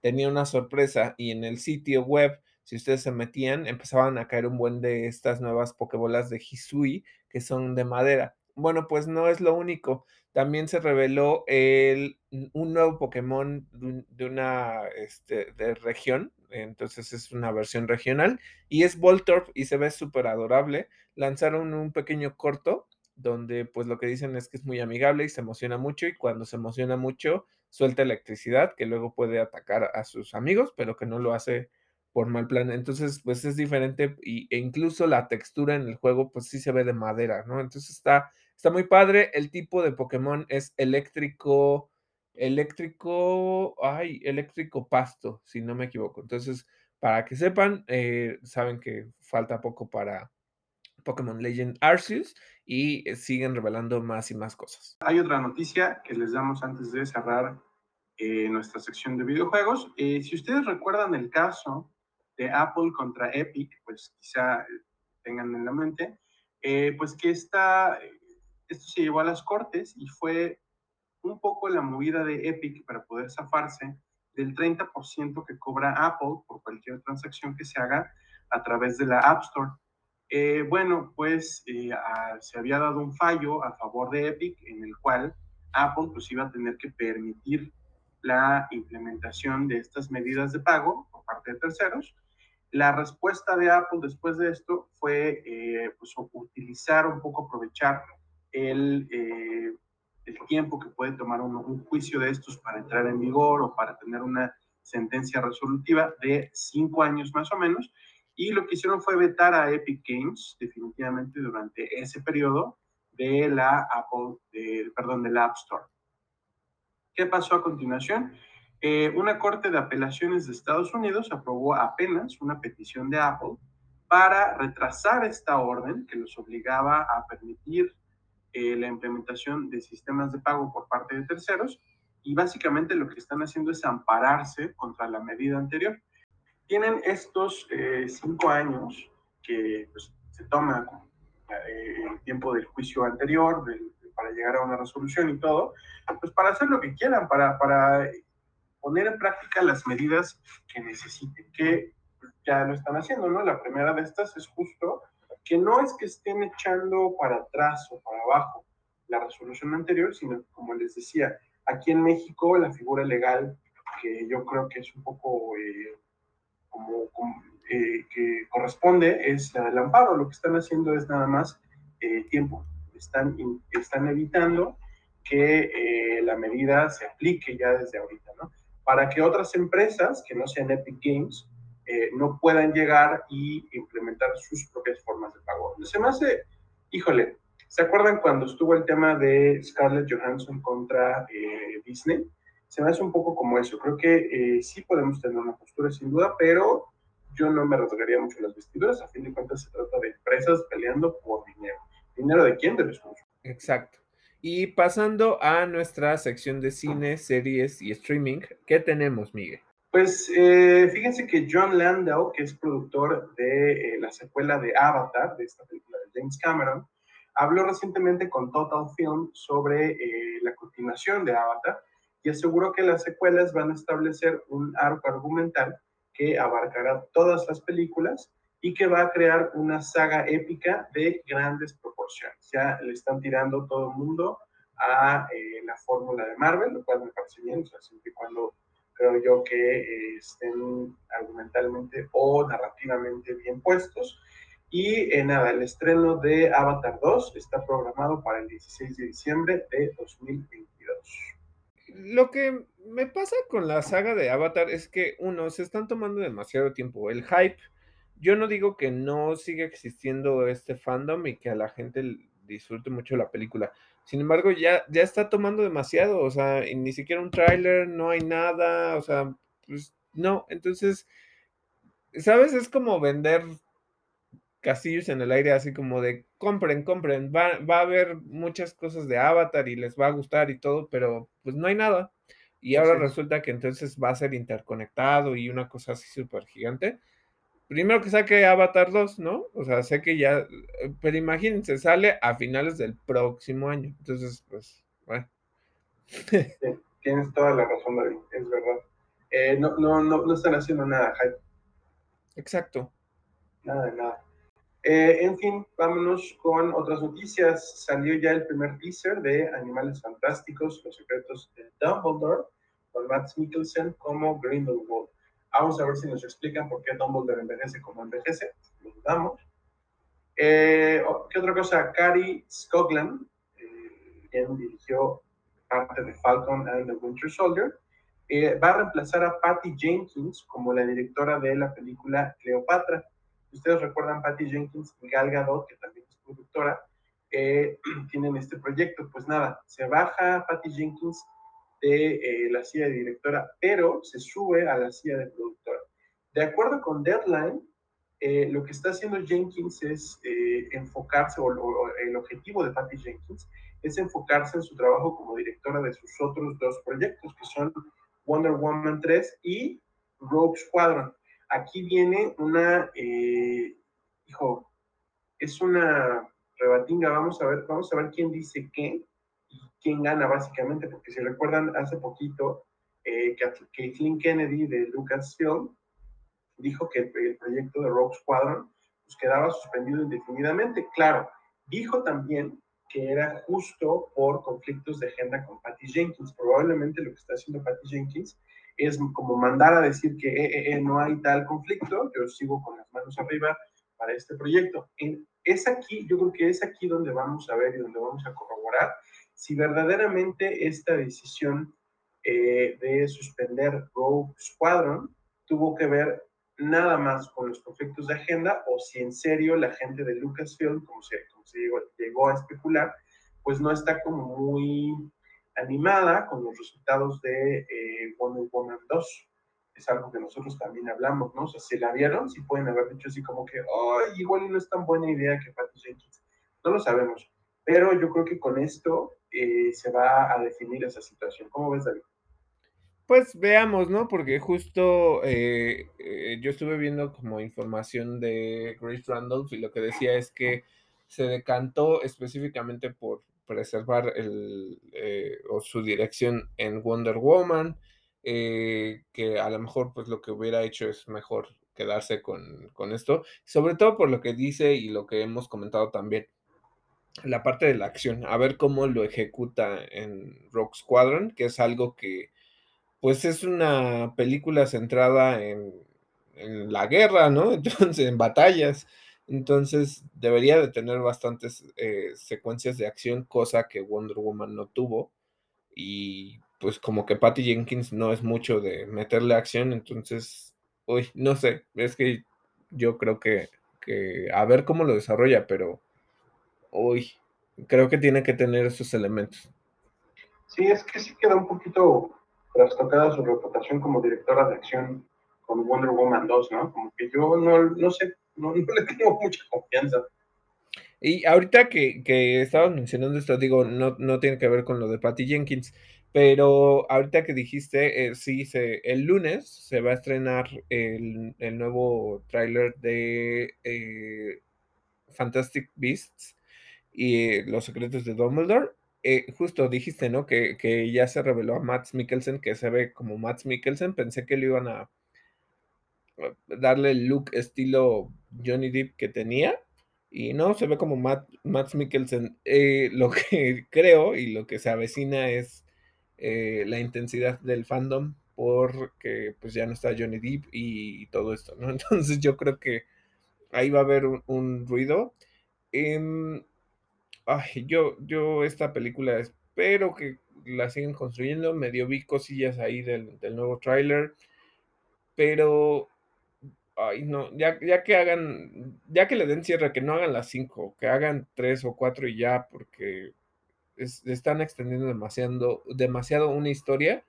tenía una sorpresa y en el sitio web, si ustedes se metían, empezaban a caer un buen de estas nuevas Pokébolas de Hisui que son de madera. Bueno, pues no es lo único. También se reveló el, un nuevo Pokémon de una este, de región, entonces es una versión regional, y es Voltorb y se ve súper adorable. Lanzaron un pequeño corto donde pues lo que dicen es que es muy amigable y se emociona mucho y cuando se emociona mucho suelta electricidad que luego puede atacar a sus amigos, pero que no lo hace por mal plan. Entonces, pues es diferente y, e incluso la textura en el juego, pues sí se ve de madera, ¿no? Entonces está, está muy padre. El tipo de Pokémon es eléctrico, eléctrico, ay, eléctrico pasto, si no me equivoco. Entonces, para que sepan, eh, saben que falta poco para Pokémon Legend Arceus y eh, siguen revelando más y más cosas. Hay otra noticia que les damos antes de cerrar eh, nuestra sección de videojuegos. Si ustedes recuerdan el caso de Apple contra Epic, pues quizá tengan en la mente, pues que esta, esto se llevó a las cortes y fue un poco la movida de Epic para poder zafarse del 30% que cobra Apple por cualquier transacción que se haga a través de la App Store. Eh, bueno, pues eh, se había dado un fallo a favor de Epic en el cual Apple pues iba a tener que permitir la implementación de estas medidas de pago por parte de terceros. La respuesta de Apple después de esto fue eh, pues, utilizar un poco, aprovechar el, el tiempo que puede tomar un, un, juicio de estos para entrar en vigor o para tener una sentencia resolutiva de cinco años más o menos y lo que hicieron fue vetar a Epic Games definitivamente durante ese periodo de la Apple, de, perdón, de la App Store. ¿Qué pasó a continuación? Eh, una corte de apelaciones de Estados Unidos aprobó apenas una petición de Apple para retrasar esta orden que los obligaba a permitir eh, la implementación de sistemas de pago por parte de terceros. Y básicamente lo que están haciendo es ampararse contra la medida anterior. Tienen estos eh, cinco años que pues, se toma eh, el tiempo del juicio anterior para llegar a una resolución y todo, pues para hacer lo que quieran, para, para poner en práctica las medidas que necesiten, que ya lo están haciendo, ¿no? La primera de estas es justo que no es que estén echando para atrás o para abajo la resolución anterior, sino como les decía, aquí en México la figura legal que yo creo que es un poco eh, como, eh, que corresponde es la del amparo. Lo que están haciendo es nada más eh, tiempo. Están, están evitando que la medida se aplique ya desde ahorita. Para que otras empresas que no sean Epic Games no puedan llegar y implementar sus propias formas de pago. Se me hace, híjole, ¿se acuerdan cuando estuvo el tema de Scarlett Johansson contra Disney? se me hace un poco como eso. Creo que eh, sí podemos tener una postura sin duda, pero yo no me rasgaría mucho las vestiduras. A fin de cuentas se trata de empresas peleando por dinero. ¿Dinero de quién? De los Exacto. Y pasando a nuestra sección de cine, series y streaming, ¿qué tenemos, Miguel? Pues eh, fíjense que John Landau, que es productor de eh, la secuela de Avatar, de esta película de James Cameron, habló recientemente con Total Film sobre la continuación de Avatar y aseguró que las secuelas van a establecer un arco argumental que abarcará todas las películas y que va a crear una saga épica de grandes proporciones. Ya le están tirando todo el mundo a eh, la fórmula de Marvel, lo cual me parece bien, o sea, siempre y cuando creo yo que eh, estén argumentalmente o narrativamente bien puestos. Y eh, nada, el estreno de Avatar 2 está programado para el 16 de diciembre de 2022 lo que me pasa con la saga de Avatar es que, uno, se están tomando demasiado tiempo. El hype, yo no digo que no siga existiendo este fandom y que a la gente disfrute mucho la película. Sin embargo, ya, ya está tomando demasiado, o sea, ni siquiera un tráiler, no hay nada, o sea, pues no, entonces, ¿sabes? Es como vender castillos en el aire, así como de compren, compren, va, va a haber muchas cosas de Avatar y les va a gustar y todo, pero pues no hay nada. Y ahora resulta que entonces va a ser interconectado y una cosa así súper gigante. Primero que saque Avatar 2, ¿no? O sea, sé que ya, eh, pero imagínense, sale a finales del próximo año. Entonces, pues, bueno. tienes toda la razón, David, es verdad. Eh, no, no, no, no están haciendo nada, Jaime. Exacto. Nada nada. Eh, en fin, vámonos con otras noticias. Salió ya el primer teaser de Animales Fantásticos, Los Secretos de Dumbledore, con Matt Mikkelsen como Grindelwald. Vamos a ver si nos explican por qué Dumbledore envejece como envejece. Lo dudamos. Eh, ¿Qué otra cosa? Cary Scoglan, eh, quien dirigió parte de Falcon and the Winter Soldier, va a reemplazar a Patty Jenkins como la directora de la película Cleopatra ustedes recuerdan Patty Jenkins y Gal Gadot, que también es productora, eh, tienen este proyecto. Pues nada, se baja Patty Jenkins de eh, la silla de directora, pero se sube a la silla de productora. De acuerdo con Deadline, eh, lo que está haciendo Jenkins es enfocarse, o, el objetivo de Patty Jenkins es enfocarse en su trabajo como directora de sus otros dos proyectos, que son Wonder Woman 3 y Rogue Squadron. Aquí viene una, eh, hijo, es una rebatinga, vamos a ver, vamos a ver quién dice qué quién gana básicamente, porque si recuerdan hace poquito, eh, Kathleen Kennedy de Lucasfilm dijo que el, proyecto de Rogue Squadron pues, quedaba suspendido indefinidamente. Claro, dijo también que era justo por conflictos de agenda con Patty Jenkins. Probablemente lo que está haciendo Patty Jenkins es como mandar a decir que eh, eh, eh, no hay tal conflicto, yo sigo con las manos arriba para este proyecto. es aquí, yo creo que es aquí donde vamos a ver y donde vamos a corroborar si verdaderamente esta decisión de suspender Rogue Squadron tuvo que ver nada más con los conflictos de agenda o si en serio la gente de Lucasfilm, como se, como se llegó, llegó a especular, pues no está como muy animada con los resultados de eh, Wonder Woman 2. Es algo que nosotros también hablamos, ¿no? O sea, si la vieron, si pueden haber dicho así como que, ¡ay, igual no es tan buena idea que Patty Jenkins! No lo sabemos, pero yo creo que con esto eh, se va a definir esa situación. ¿Cómo ves, David? Pues veamos, ¿no? Porque justo eh, yo estuve viendo como información de Grace Randolph y lo que decía es que se decantó específicamente por preservar el, eh, o su dirección en Wonder Woman, eh, que a lo mejor pues lo que hubiera hecho es mejor quedarse con, con, esto, sobre todo por lo que dice y lo que hemos comentado también, la parte de la acción, a ver cómo lo ejecuta en Rock Squadron, que es algo que pues es una película centrada en, en la guerra, ¿no? Entonces, en batallas. Entonces debería de tener bastantes eh, secuencias de acción, cosa que Wonder Woman no tuvo. Y pues como que Patty Jenkins no es mucho de meterle acción, entonces, uy, no sé, es que yo creo que, que a ver cómo lo desarrolla, pero, uy, creo que tiene que tener esos elementos. Sí, es que sí queda un poquito trastocada su reputación como directora de acción con Wonder Woman 2, ¿no? Como que yo no, no sé no, le tengo mucha confianza. Y ahorita que, que estabas mencionando esto, digo, no, no tiene que ver con lo de Patty Jenkins, pero ahorita que dijiste, eh, sí, se, el lunes se va a estrenar el, nuevo tráiler de eh, Fantastic Beasts y eh, Los Secretos de Dumbledore. justo dijiste, ¿no? Que, que, ya se reveló a Matt Mikkelsen, que se ve como Matt Mikkelsen. Pensé que lo iban a, darle el look estilo Johnny Depp que tenía. Y no, se ve como Matt, Matt Mikkelsen. Eh, lo que creo y lo que se avecina es eh, la intensidad del fandom porque pues ya no está Johnny Depp y, todo esto, ¿no? Entonces yo creo que ahí va a haber un, ruido. Em, ay, yo, yo esta película espero que la sigan construyendo. Medio vi cosillas ahí del, del nuevo tráiler. Pero ay, no, ya, ya que hagan, ya que le den cierre, que no hagan las cinco, que hagan tres o cuatro y ya, porque están extendiendo demasiado, demasiado una historia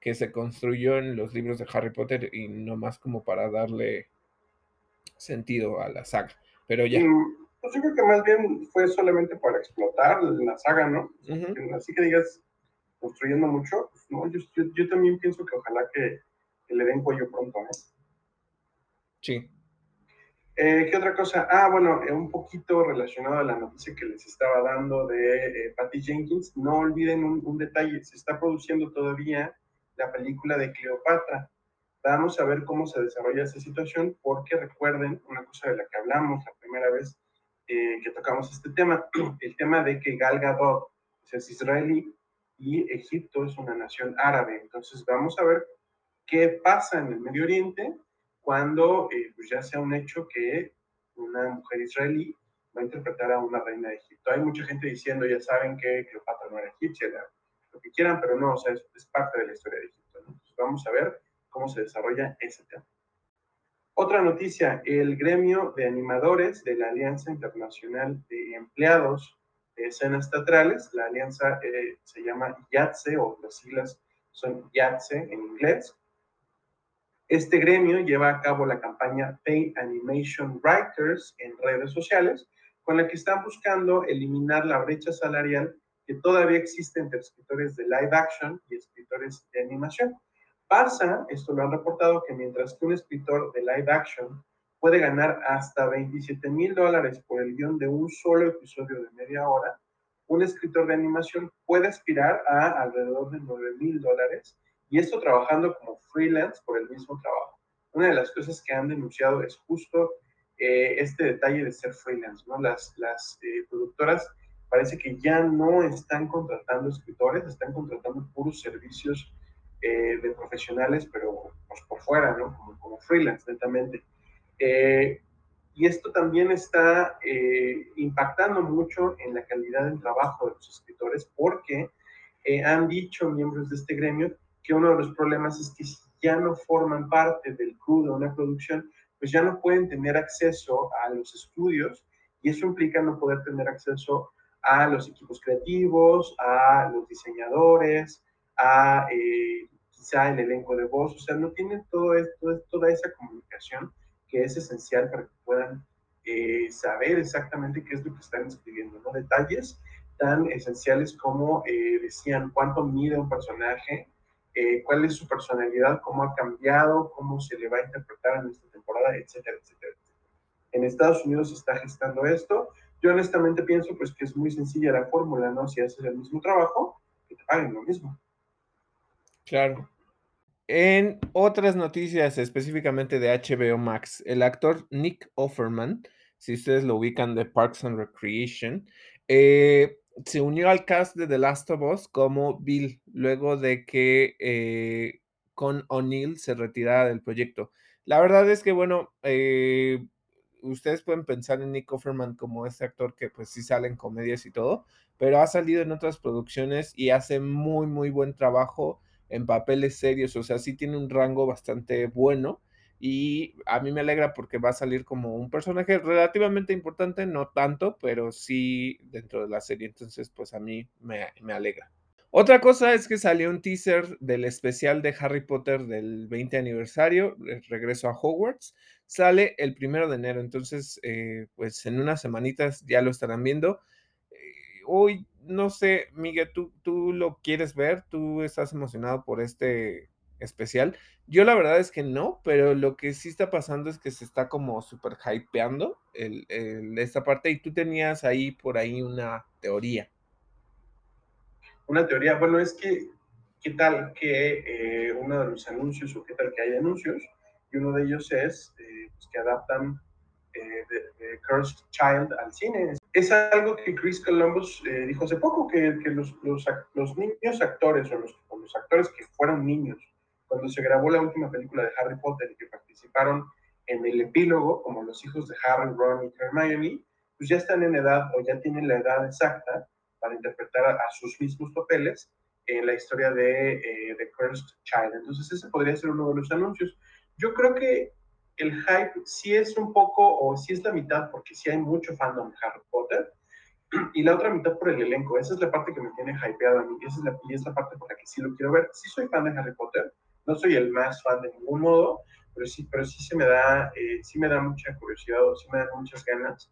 que se construyó en los libros de Harry Potter y no más como para darle sentido a la saga. pero ya. Pues yo creo que más bien fue solamente para explotar la saga, ¿no? Así que digas, construyendo mucho, pues, no, yo, yo, también pienso que ojalá que, le den cuello pronto, ¿no? Sí. Eh, ¿Qué otra cosa? Ah, bueno, eh, un poquito relacionado a la noticia que les estaba dando de eh, Patty Jenkins, no olviden un, un, detalle, se está produciendo todavía la película de Cleopatra. Vamos a ver cómo se desarrolla esa situación, porque recuerden una cosa de la que hablamos la primera vez que tocamos este tema, el tema de que Gal Gadot es israelí y Egipto es una nación árabe. Entonces vamos a ver qué pasa en el Medio Oriente cuando eh, pues ya sea un hecho que una mujer israelí va a interpretar a una reina de Egipto. Hay mucha gente diciendo, ya saben que Cleopatra no era egipcia, lo que quieran, pero no, o sea, es, parte de la historia de Egipto. Vamos a ver cómo se desarrolla ese tema. Otra noticia, el gremio de animadores de la Alianza Internacional de Empleados escenas teatrales. La alianza eh, se llama YATSE o las siglas son YATSE en inglés. Este gremio lleva a cabo la campaña Pay Animation Writers en redes sociales, con la que están buscando eliminar la brecha salarial que todavía existe entre escritores de live action y escritores de animación. Pasa, esto lo han reportado, que mientras que un escritor de live action puede ganar hasta 27 mil dólares por el guion de un solo episodio de media hora, un escritor de animación puede aspirar a alrededor de 9 mil dólares y esto trabajando como freelance por el mismo trabajo. Una de las cosas que han denunciado es justo eh, este detalle de ser freelance, ¿no? Las, las eh, productoras parece que ya no están contratando escritores, están contratando puros servicios eh, de profesionales, pero pues, por fuera, ¿no? Como, como freelance, netamente. Eh, y esto también está eh, impactando mucho en la calidad del trabajo de los escritores porque eh, han dicho miembros de este gremio que uno de los problemas es que si ya no forman parte del crew de una producción, pues ya no pueden tener acceso a los estudios y eso implica no poder tener acceso a los equipos creativos, a los diseñadores, a quizá el elenco de voz, o sea, no tienen todo esto, toda esa comunicación que es esencial para que puedan eh, saber exactamente qué es lo que están escribiendo, ¿no? Detalles tan esenciales como eh, decían cuánto mide un personaje, eh, cuál es su personalidad, cómo ha cambiado, cómo se le va a interpretar en esta temporada, etcétera, etcétera. En Estados Unidos se está gestando esto. Yo honestamente pienso pues que es muy sencilla la fórmula, ¿no? Si haces el mismo trabajo, que te paguen lo mismo. Claro. En otras noticias, específicamente de HBO Max, el actor Nick Offerman, si ustedes lo ubican de Parks and Recreation, eh, se unió al cast de The Last of Us como Bill, luego de que eh, con O'Neill se retirara del proyecto. La verdad es que, bueno, eh, ustedes pueden pensar en Nick Offerman como este actor que pues sí sale en comedias y todo, pero ha salido en otras producciones y hace muy, muy buen trabajo en papeles serios, o sea, sí tiene un rango bastante bueno y a mí me alegra porque va a salir como un personaje relativamente importante, no tanto, pero sí dentro de la serie, entonces pues a mí me, me alegra. Otra cosa es que salió un teaser del especial de Harry Potter del 20 aniversario, regreso a Hogwarts, sale el primero de enero, entonces eh, pues en unas semanitas ya lo estarán viendo. Eh, hoy no sé, Miguel, ¿tú, tú lo quieres ver, tú estás emocionado por este especial. Yo la verdad es que no, pero lo que sí está pasando es que se está como súper hypeando el, esta parte y tú tenías ahí por ahí una teoría. Una teoría, bueno, es que, ¿qué tal que eh, uno de los anuncios o qué tal que hay anuncios? Y uno de ellos es eh, pues, que adaptan eh, Cursed Child al cine. Es algo que Chris Columbus eh, dijo hace poco, que, los, niños actores o los, los, actores que fueron niños cuando se grabó la última película de Harry Potter y que participaron en el epílogo, como los hijos de Harry, Ron y Hermione, pues ya están en edad o ya tienen la edad exacta para interpretar a, sus mismos papeles en la historia de eh, The Cursed Child. Entonces ese podría ser uno de los anuncios. Yo creo que el hype sí es un poco, o sí es la mitad, porque sí hay mucho fandom de Harry Potter, y la otra mitad por el elenco. Esa es la parte que me tiene hypeado a mí, esa es la, y es la parte por la que sí lo quiero ver. Sí soy fan de Harry Potter, no soy el más fan de ningún modo, pero sí, pero sí se me da, eh, sí me da mucha curiosidad o sí me dan muchas ganas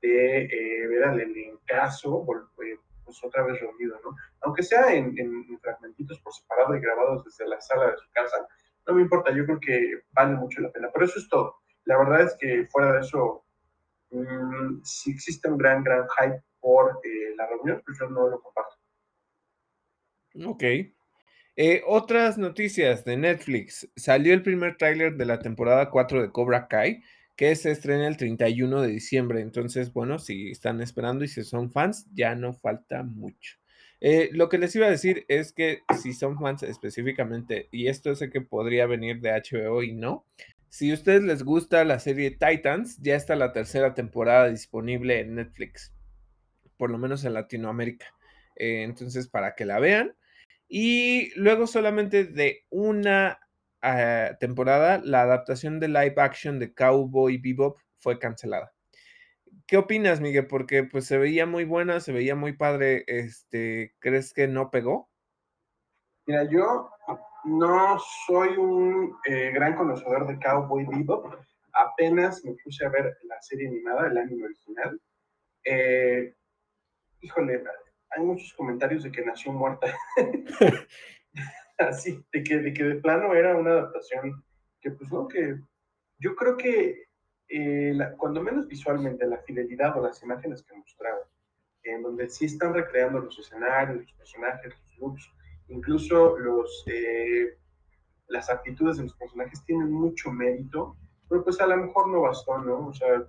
de eh, ver al elencazo eh, pues otra vez reunido, ¿no? Aunque sea en, en, fragmentitos por separado y grabados desde la sala de su casa, no me importa, yo creo que vale mucho la pena. Pero eso es todo. La verdad es que fuera de eso, mmm, si existe un gran, gran hype por eh, la reunión, pues yo no lo comparto. Ok. Eh, otras noticias de Netflix. Salió el primer tráiler de la temporada 4 de Cobra Kai, que se estrena el 31 de diciembre. Entonces, bueno, si están esperando y si son fans, ya no falta mucho. Eh, lo que les iba a decir es que si son fans específicamente, y esto sé que podría venir de HBO y no, si a ustedes les gusta la serie Titans, ya está la tercera temporada disponible en Netflix, por lo menos en Latinoamérica. Eh, entonces, para que la vean. Y luego solamente de una uh, temporada, la adaptación de live action de Cowboy Bebop fue cancelada. ¿Qué opinas, Miguel? Porque pues se veía muy buena, se veía muy padre. Este, ¿crees que no pegó? Mira, yo no soy un eh, gran conocedor de Cowboy Bebop. Apenas me puse a ver la serie animada, el anime original. Eh, híjole, hay muchos comentarios de que nació muerta. Así, de que, de que de plano era una adaptación que, pues no, que yo creo que eh, cuando menos visualmente la fidelidad o las imágenes que mostraron, en donde sí están recreando los escenarios, los personajes, los looks, incluso los, eh, las actitudes de los personajes tienen mucho mérito, pero pues a lo mejor no bastó, ¿no? O sea,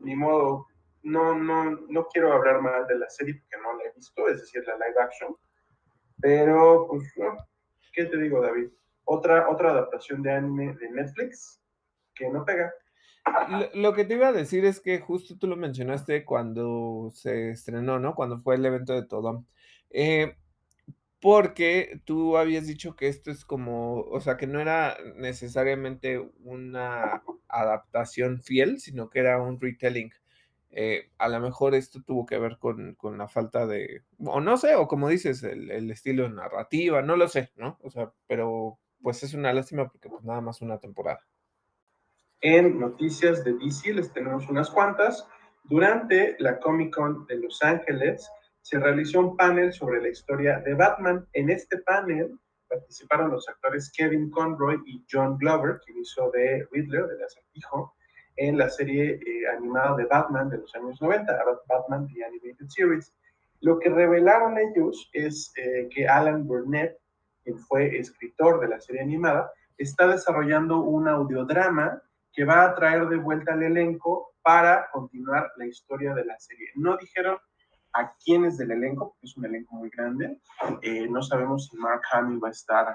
ni modo, no, no, no quiero hablar mal de la serie porque no la he visto, es decir, la live action, pero pues, ¿qué te digo, David? Otra, otra adaptación de anime de Netflix que no pega. Lo, que te iba a decir es que justo tú lo mencionaste cuando se estrenó, ¿no? Cuando fue el evento de todo. Eh, porque tú habías dicho que esto es como, o sea, que no era necesariamente una adaptación fiel, sino que era un retelling. Eh, a lo mejor esto tuvo que ver con, con, la falta de, o no sé, o como dices, el, el, estilo narrativa, no lo sé, ¿no? O sea, pero pues es una lástima porque pues nada más una temporada. En noticias de DC les tenemos unas cuantas. Durante la Comic Con de Los Ángeles se realizó un panel sobre la historia de Batman. En este panel participaron los actores Kevin Conroy y John Glover, quien hizo de Riddler, del acertijo, en la serie eh, animada de Batman de los años 90, Batman The Animated Series. Lo que revelaron ellos es eh, que Alan Burnett, quien fue escritor de la serie animada, está desarrollando un audiodrama que va a traer de vuelta al elenco para continuar la historia de la serie. No dijeron a quiénes del elenco, porque es un elenco muy grande. Eh, no sabemos si Mark Hamill va a estar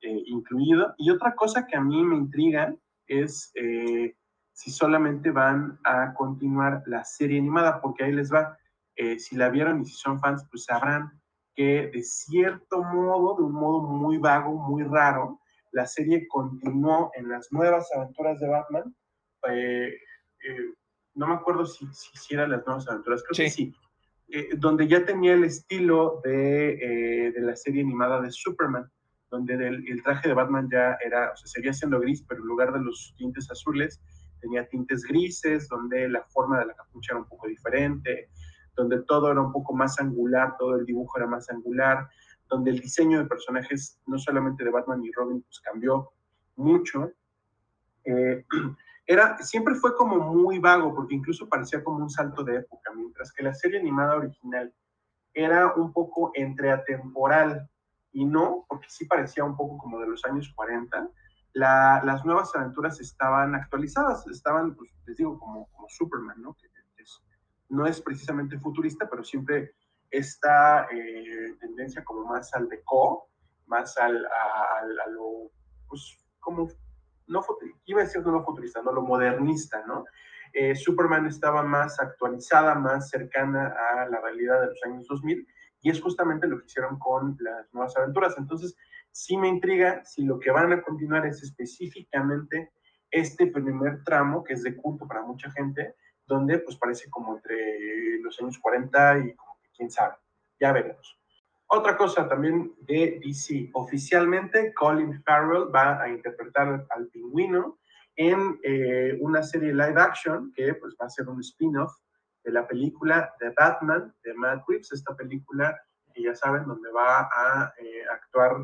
eh, incluido. Y otra cosa que a mí me intriga es eh, si solamente van a continuar la serie animada, porque ahí les va. si la vieron y si son fans, pues sabrán que de cierto modo, de un modo muy vago, muy raro, la serie continuó en las nuevas aventuras de Batman. Eh, eh, no me acuerdo si, si, eran las nuevas aventuras, creo que sí. Eh, donde ya tenía el estilo de, de, la serie animada de Superman, donde el, el, traje de Batman ya era, o sea, seguía siendo gris, pero en lugar de los tintes azules, tenía tintes grises, donde la forma de la capucha era un poco diferente, donde todo era un poco más angular, todo el dibujo era más angular, donde el diseño de personajes, no solamente de Batman y Robin, pues cambió mucho. Eh, era, siempre fue como muy vago, porque incluso parecía como un salto de época, mientras que la serie animada original era un poco entre atemporal y no, porque sí parecía un poco como de los años 40. las nuevas aventuras estaban actualizadas, estaban, pues, les digo, como, como Superman, ¿no? Que no es precisamente futurista, pero siempre esta eh, tendencia como más al deco, más al, a, lo, pues, como, no, iba a decir no futurista, no lo modernista, ¿no? Eh, Superman estaba más actualizada, más cercana a la realidad de los años 2000, y es justamente lo que hicieron con las nuevas aventuras. Entonces, sí me intriga si lo que van a continuar es específicamente este primer tramo, que es de culto para mucha gente, donde pues parece como entre los años 40 y quién sabe, ya veremos. Otra cosa también de DC, oficialmente Colin Farrell va a interpretar al pingüino en eh, una serie live action que pues, va a ser un spin-off de la película de Batman de Matt Reeves, esta película que ya saben donde va a eh, actuar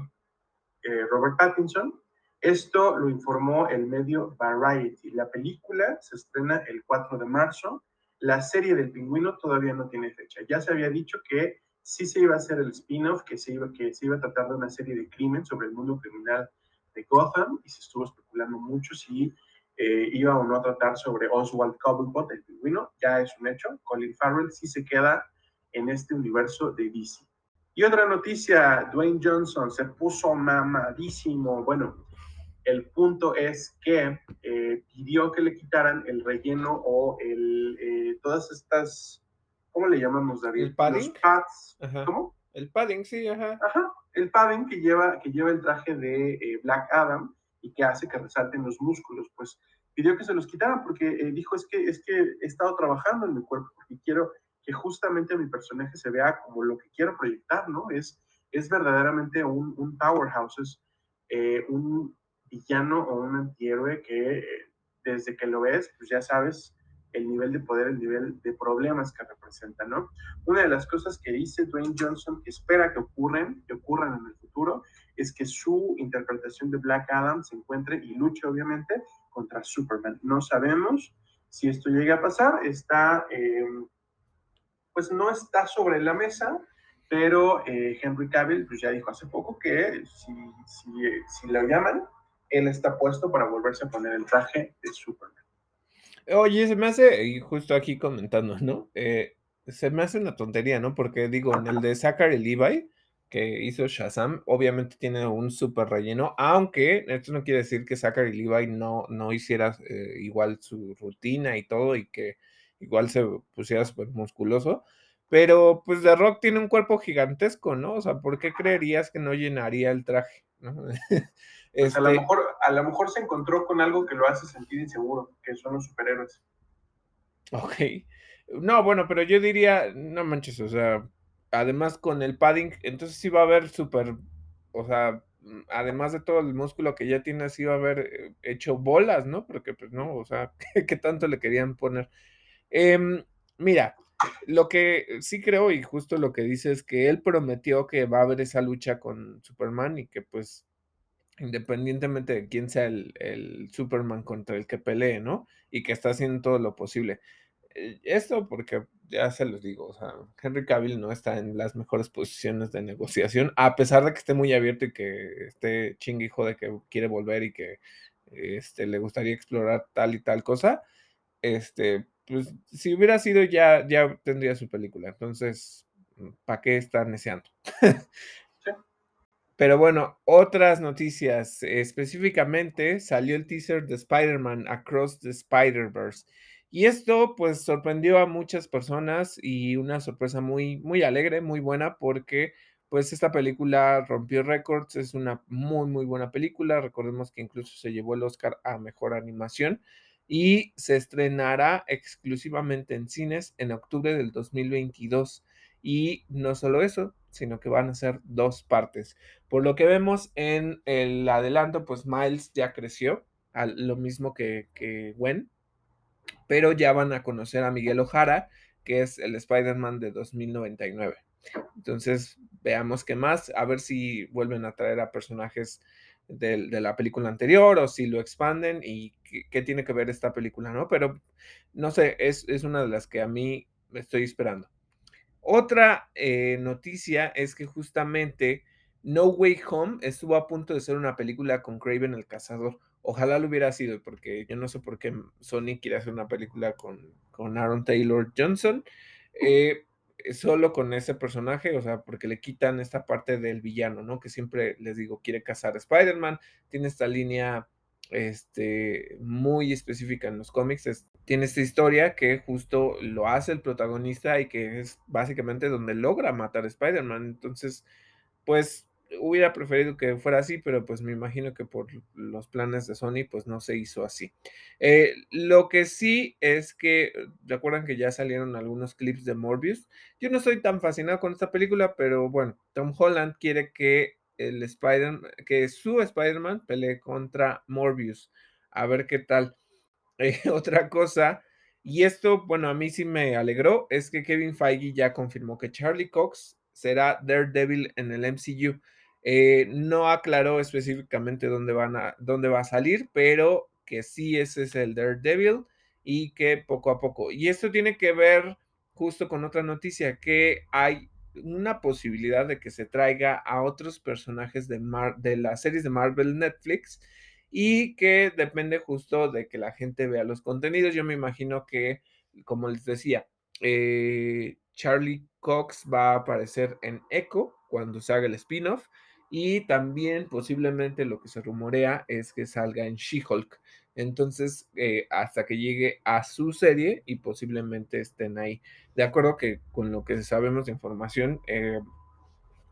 eh, Robert Pattinson. Esto lo informó el medio Variety. La película se estrena el 4 de marzo. La serie del pingüino todavía no tiene fecha. Ya se había dicho que sí se iba a hacer el spin-off, que, se iba, que se iba a tratar de una serie de crimen sobre el mundo criminal de Gotham y se estuvo especulando mucho si eh, iba o no a tratar sobre Oswald Cobblepot, el pingüino. Ya es un hecho. Colin Farrell sí se queda en este universo de DC. Y otra noticia, Dwayne Johnson se puso mamadísimo. Bueno, el punto es que eh, pidió que le quitaran el relleno o el, eh, todas estas, ¿cómo le llamamos, David? El padding. Los pads. ¿Cómo? El padding, sí, ajá. Ajá, el padding que lleva, que lleva el traje de eh, Black Adam y que hace que resalten los músculos, pues pidió que se los quitaran porque dijo es que, es que he estado trabajando en mi cuerpo porque quiero que justamente mi personaje se vea como lo que quiero proyectar, ¿no? Es, es verdaderamente un, un powerhouse, es un villano o un antihéroe que eh, desde que lo ves, pues ya sabes el nivel de poder, el nivel de problemas que representa, ¿no? Una de las cosas que dice Dwayne Johnson que espera que ocurran, que ocurran en el futuro, es que su interpretación de Black Adam se encuentre y luche obviamente contra Superman. No sabemos si esto llega a pasar, está, eh, pues no está sobre la mesa, pero eh, Henry Cavill pues ya dijo hace poco que si, si, si lo llaman, él está puesto para volverse a poner el traje de Superman. Oye, se me hace, y justo aquí comentando, ¿no? Eh, se me hace una tontería, ¿no? Porque digo, en el de Zachary Levi, que hizo Shazam, obviamente tiene un súper relleno, aunque esto no quiere decir que Zachary Levi no, no hiciera eh, igual su rutina y todo, y que igual se pusiera súper musculoso, pero pues The Rock tiene un cuerpo gigantesco, ¿no? O sea, ¿por qué creerías que no llenaría el traje? ¿no? Pues a, lo este mejor, a lo mejor se encontró con algo que lo hace sentir inseguro, que son los superhéroes. Ok. No, bueno, pero yo diría, no manches, o sea, además con el padding, entonces sí va a haber super, o sea, además de todo el músculo que ya tiene, sí va a haber eh, hecho bolas, ¿no? Porque pues no, o sea, ¿qué, tanto le querían poner? Em, mira, lo que sí creo y justo lo que dice es que él prometió que va a haber esa lucha con Superman y que pues independientemente de quién sea el, Superman contra el que pelee, ¿no? Y que está haciendo todo lo posible. Eh, esto porque ya se los digo, o sea, Henry Cavill no está en las mejores posiciones de negociación, a pesar de que esté muy abierto y que esté chingue hijo de que quiere volver y que este, le gustaría explorar tal y tal cosa, este, pues si hubiera sido ya, ya tendría su película. Entonces, ¿para qué estar neceando? Pero bueno, otras noticias. Específicamente salió el teaser de Spider-Man Across the Spider-Verse. Y esto pues sorprendió a muchas personas y una sorpresa muy, muy alegre, muy buena, porque pues esta película rompió récords, es una muy, muy buena película. Recordemos que incluso se llevó el Oscar a Mejor Animación y se estrenará exclusivamente en cines en octubre del 2022. Y no solo eso, sino que van a ser dos partes. Por lo que vemos en el adelanto, pues Miles ya creció, lo mismo que, que Gwen, pero ya van a conocer a Miguel Ojara, que es el Spider-Man de 2099. Entonces, veamos qué más, a ver si vuelven a traer a personajes de, la película anterior o si lo expanden y qué, tiene que ver esta película, ¿no? Pero, no sé, es, es una de las que a mí me estoy esperando. Otra eh, noticia es que justamente No Way Home estuvo a punto de ser una película con Craven el Cazador. Ojalá lo hubiera sido, porque yo no sé por qué Sony quiere hacer una película con, con Aaron Taylor Johnson. Eh, solo con ese personaje, o sea, porque le quitan esta parte del villano, ¿no? Que siempre les digo, quiere cazar a Spider-Man, tiene esta línea este, muy específica en los cómics. tiene esta historia que justo lo hace el protagonista y que es básicamente donde logra matar a Spider-Man. Entonces, pues hubiera preferido que fuera así, pero pues me imagino que por los planes de Sony, pues no se hizo así. Eh, lo que sí es que, recuerdan que ya salieron algunos clips de Morbius. Yo no estoy tan fascinado con esta película, pero bueno, Tom Holland quiere que el Spider que su Spider-Man pelee contra Morbius. A ver qué tal. Eh, otra cosa, y esto, bueno, a mí sí me alegró, es que Kevin Feige ya confirmó que Charlie Cox será Daredevil en el MCU. Eh, no aclaró específicamente dónde, van a, dónde va a salir, pero que sí ese es el Daredevil y que poco a poco. Y esto tiene que ver justo con otra noticia, que hay una posibilidad de que se traiga a otros personajes de, de las series de Marvel Netflix y que depende justo de que la gente vea los contenidos. Yo me imagino que, como les decía, eh, Charlie Cox va a aparecer en Echo cuando se haga el spin-off y también posiblemente lo que se rumorea es que salga en She-Hulk. Entonces, eh, hasta que llegue a su serie y posiblemente estén ahí. De acuerdo que con lo que sabemos de información, eh,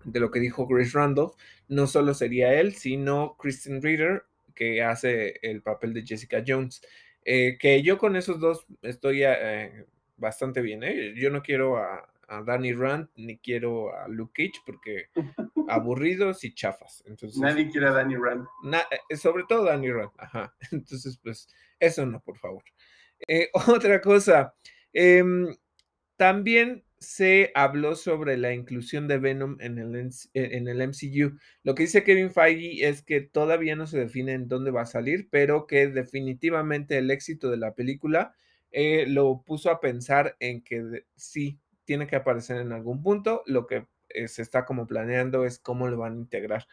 de lo que dijo Grace Randolph, no solo sería él, sino Kristen Reader, que hace el papel de Jessica Jones. Eh, que yo con esos dos estoy bastante bien. Yo no quiero a, a Danny Rand ni quiero a Luke Cage porque aburridos y chafas. Entonces, Nadie quiere a Danny Rand. Eh, sobre todo Danny Rand, ajá. Entonces, pues, eso no, por favor. Eh, otra cosa, em, también se habló sobre la inclusión de Venom en el, e, en el MCU. Lo que dice Kevin Feige es que todavía no se define en dónde va a salir, pero que definitivamente el éxito de la película eh, lo puso a pensar en que sí, tiene que aparecer en algún punto. Lo que eh, se está como planeando es cómo lo van a integrar.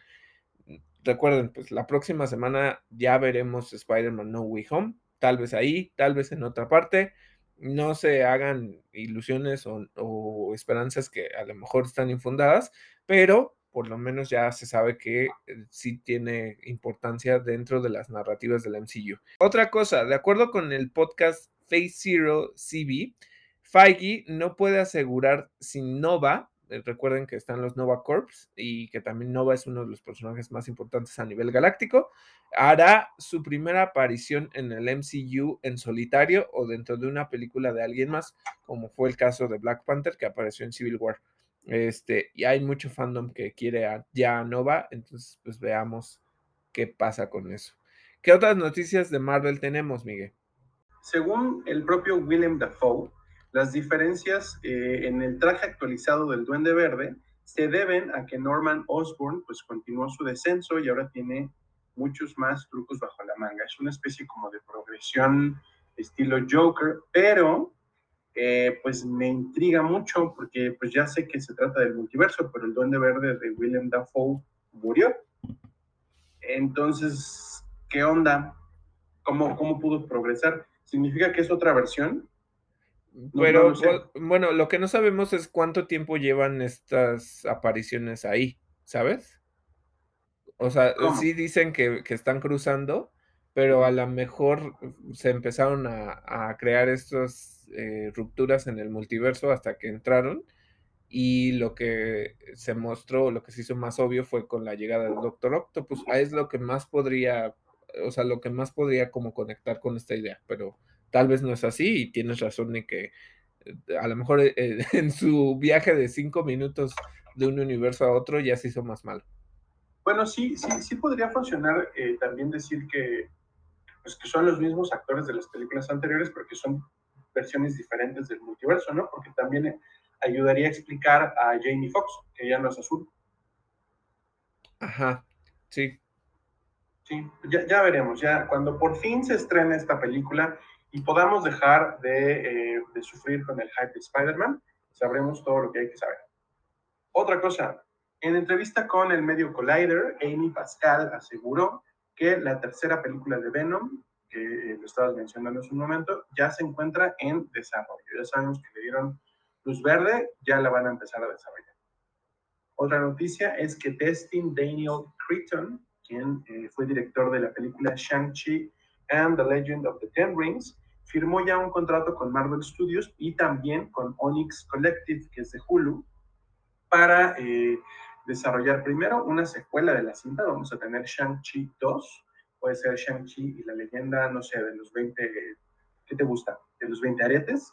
Recuerden, pues la próxima semana ya veremos Spider-Man No Way Home, tal vez ahí, tal vez en otra parte. No se hagan ilusiones o, esperanzas que a lo mejor están infundadas, pero por lo menos ya se sabe que eh, sí tiene importancia dentro de las narrativas del MCU. Otra cosa, de acuerdo con el podcast Phase Zero CB, Feige no puede asegurar si Nova, eh, recuerden que están los Nova Corps y que también Nova es uno de los personajes más importantes a nivel galáctico, hará su primera aparición en el MCU en solitario o dentro de una película de alguien más, como fue el caso de Black Panther que apareció en Civil War. Este, y hay mucho fandom que quiere ya a Nova, entonces pues veamos qué pasa con eso. ¿Qué otras noticias de Marvel tenemos, Miguel? Según el propio Willem Dafoe, las diferencias eh, en el traje actualizado del Duende Verde se deben a que Norman Osborn pues continuó su descenso y ahora tiene muchos más trucos bajo la manga. Es una especie como de progresión estilo Joker, pero eh, pues me intriga mucho porque pues ya sé que se trata del multiverso, pero el Duende Verde de William Dafoe murió. Entonces, ¿qué onda? ¿Cómo, cómo pudo progresar? ¿Significa que es otra versión? Pero bueno, lo que no sabemos es cuánto tiempo llevan estas apariciones ahí, ¿sabes? O sea, sí dicen que, están cruzando, pero a lo mejor se empezaron a, crear estas eh, rupturas en el multiverso hasta que entraron. Y lo que se mostró, lo que se hizo más obvio fue con la llegada del Doctor Octopus. Es lo que más podría, o sea, lo que más podría como conectar con esta idea, pero tal vez no es así y tienes razón de que eh, a lo mejor eh, en su viaje de cinco minutos de un universo a otro ya se hizo más malo. Bueno, sí, sí, sí podría funcionar eh, también decir que, pues, que son los mismos actores de las películas anteriores, porque son versiones diferentes del multiverso, ¿no? Porque también ayudaría a explicar a Jamie Foxx, que ya no es azul. Ajá, sí. Sí, ya, ya veremos, ya cuando por fin se estrene esta película, y podamos dejar eh, de, sufrir con el hype de Spider-Man, sabremos todo lo que hay que saber. Otra cosa, en entrevista con el medio Collider, Amy Pascal aseguró que la tercera película de Venom, que eh, lo estabas mencionando en un momento, ya se encuentra en desarrollo. Ya sabemos que le dieron luz verde, ya la van a empezar a desarrollar. Otra noticia es que Destin Daniel Cretton, quien eh, fue director de la película Shang-Chi and the Legend of the Ten Rings, firmó ya un contrato con Marvel Studios y también con Onyx Collective, que es de Hulu, para eh, desarrollar primero una secuela de la cinta. Vamos a tener Shang-Chi 2, puede ser Shang-Chi y la leyenda, no sé, de los 20, ¿qué te gusta? De los 20 aretes.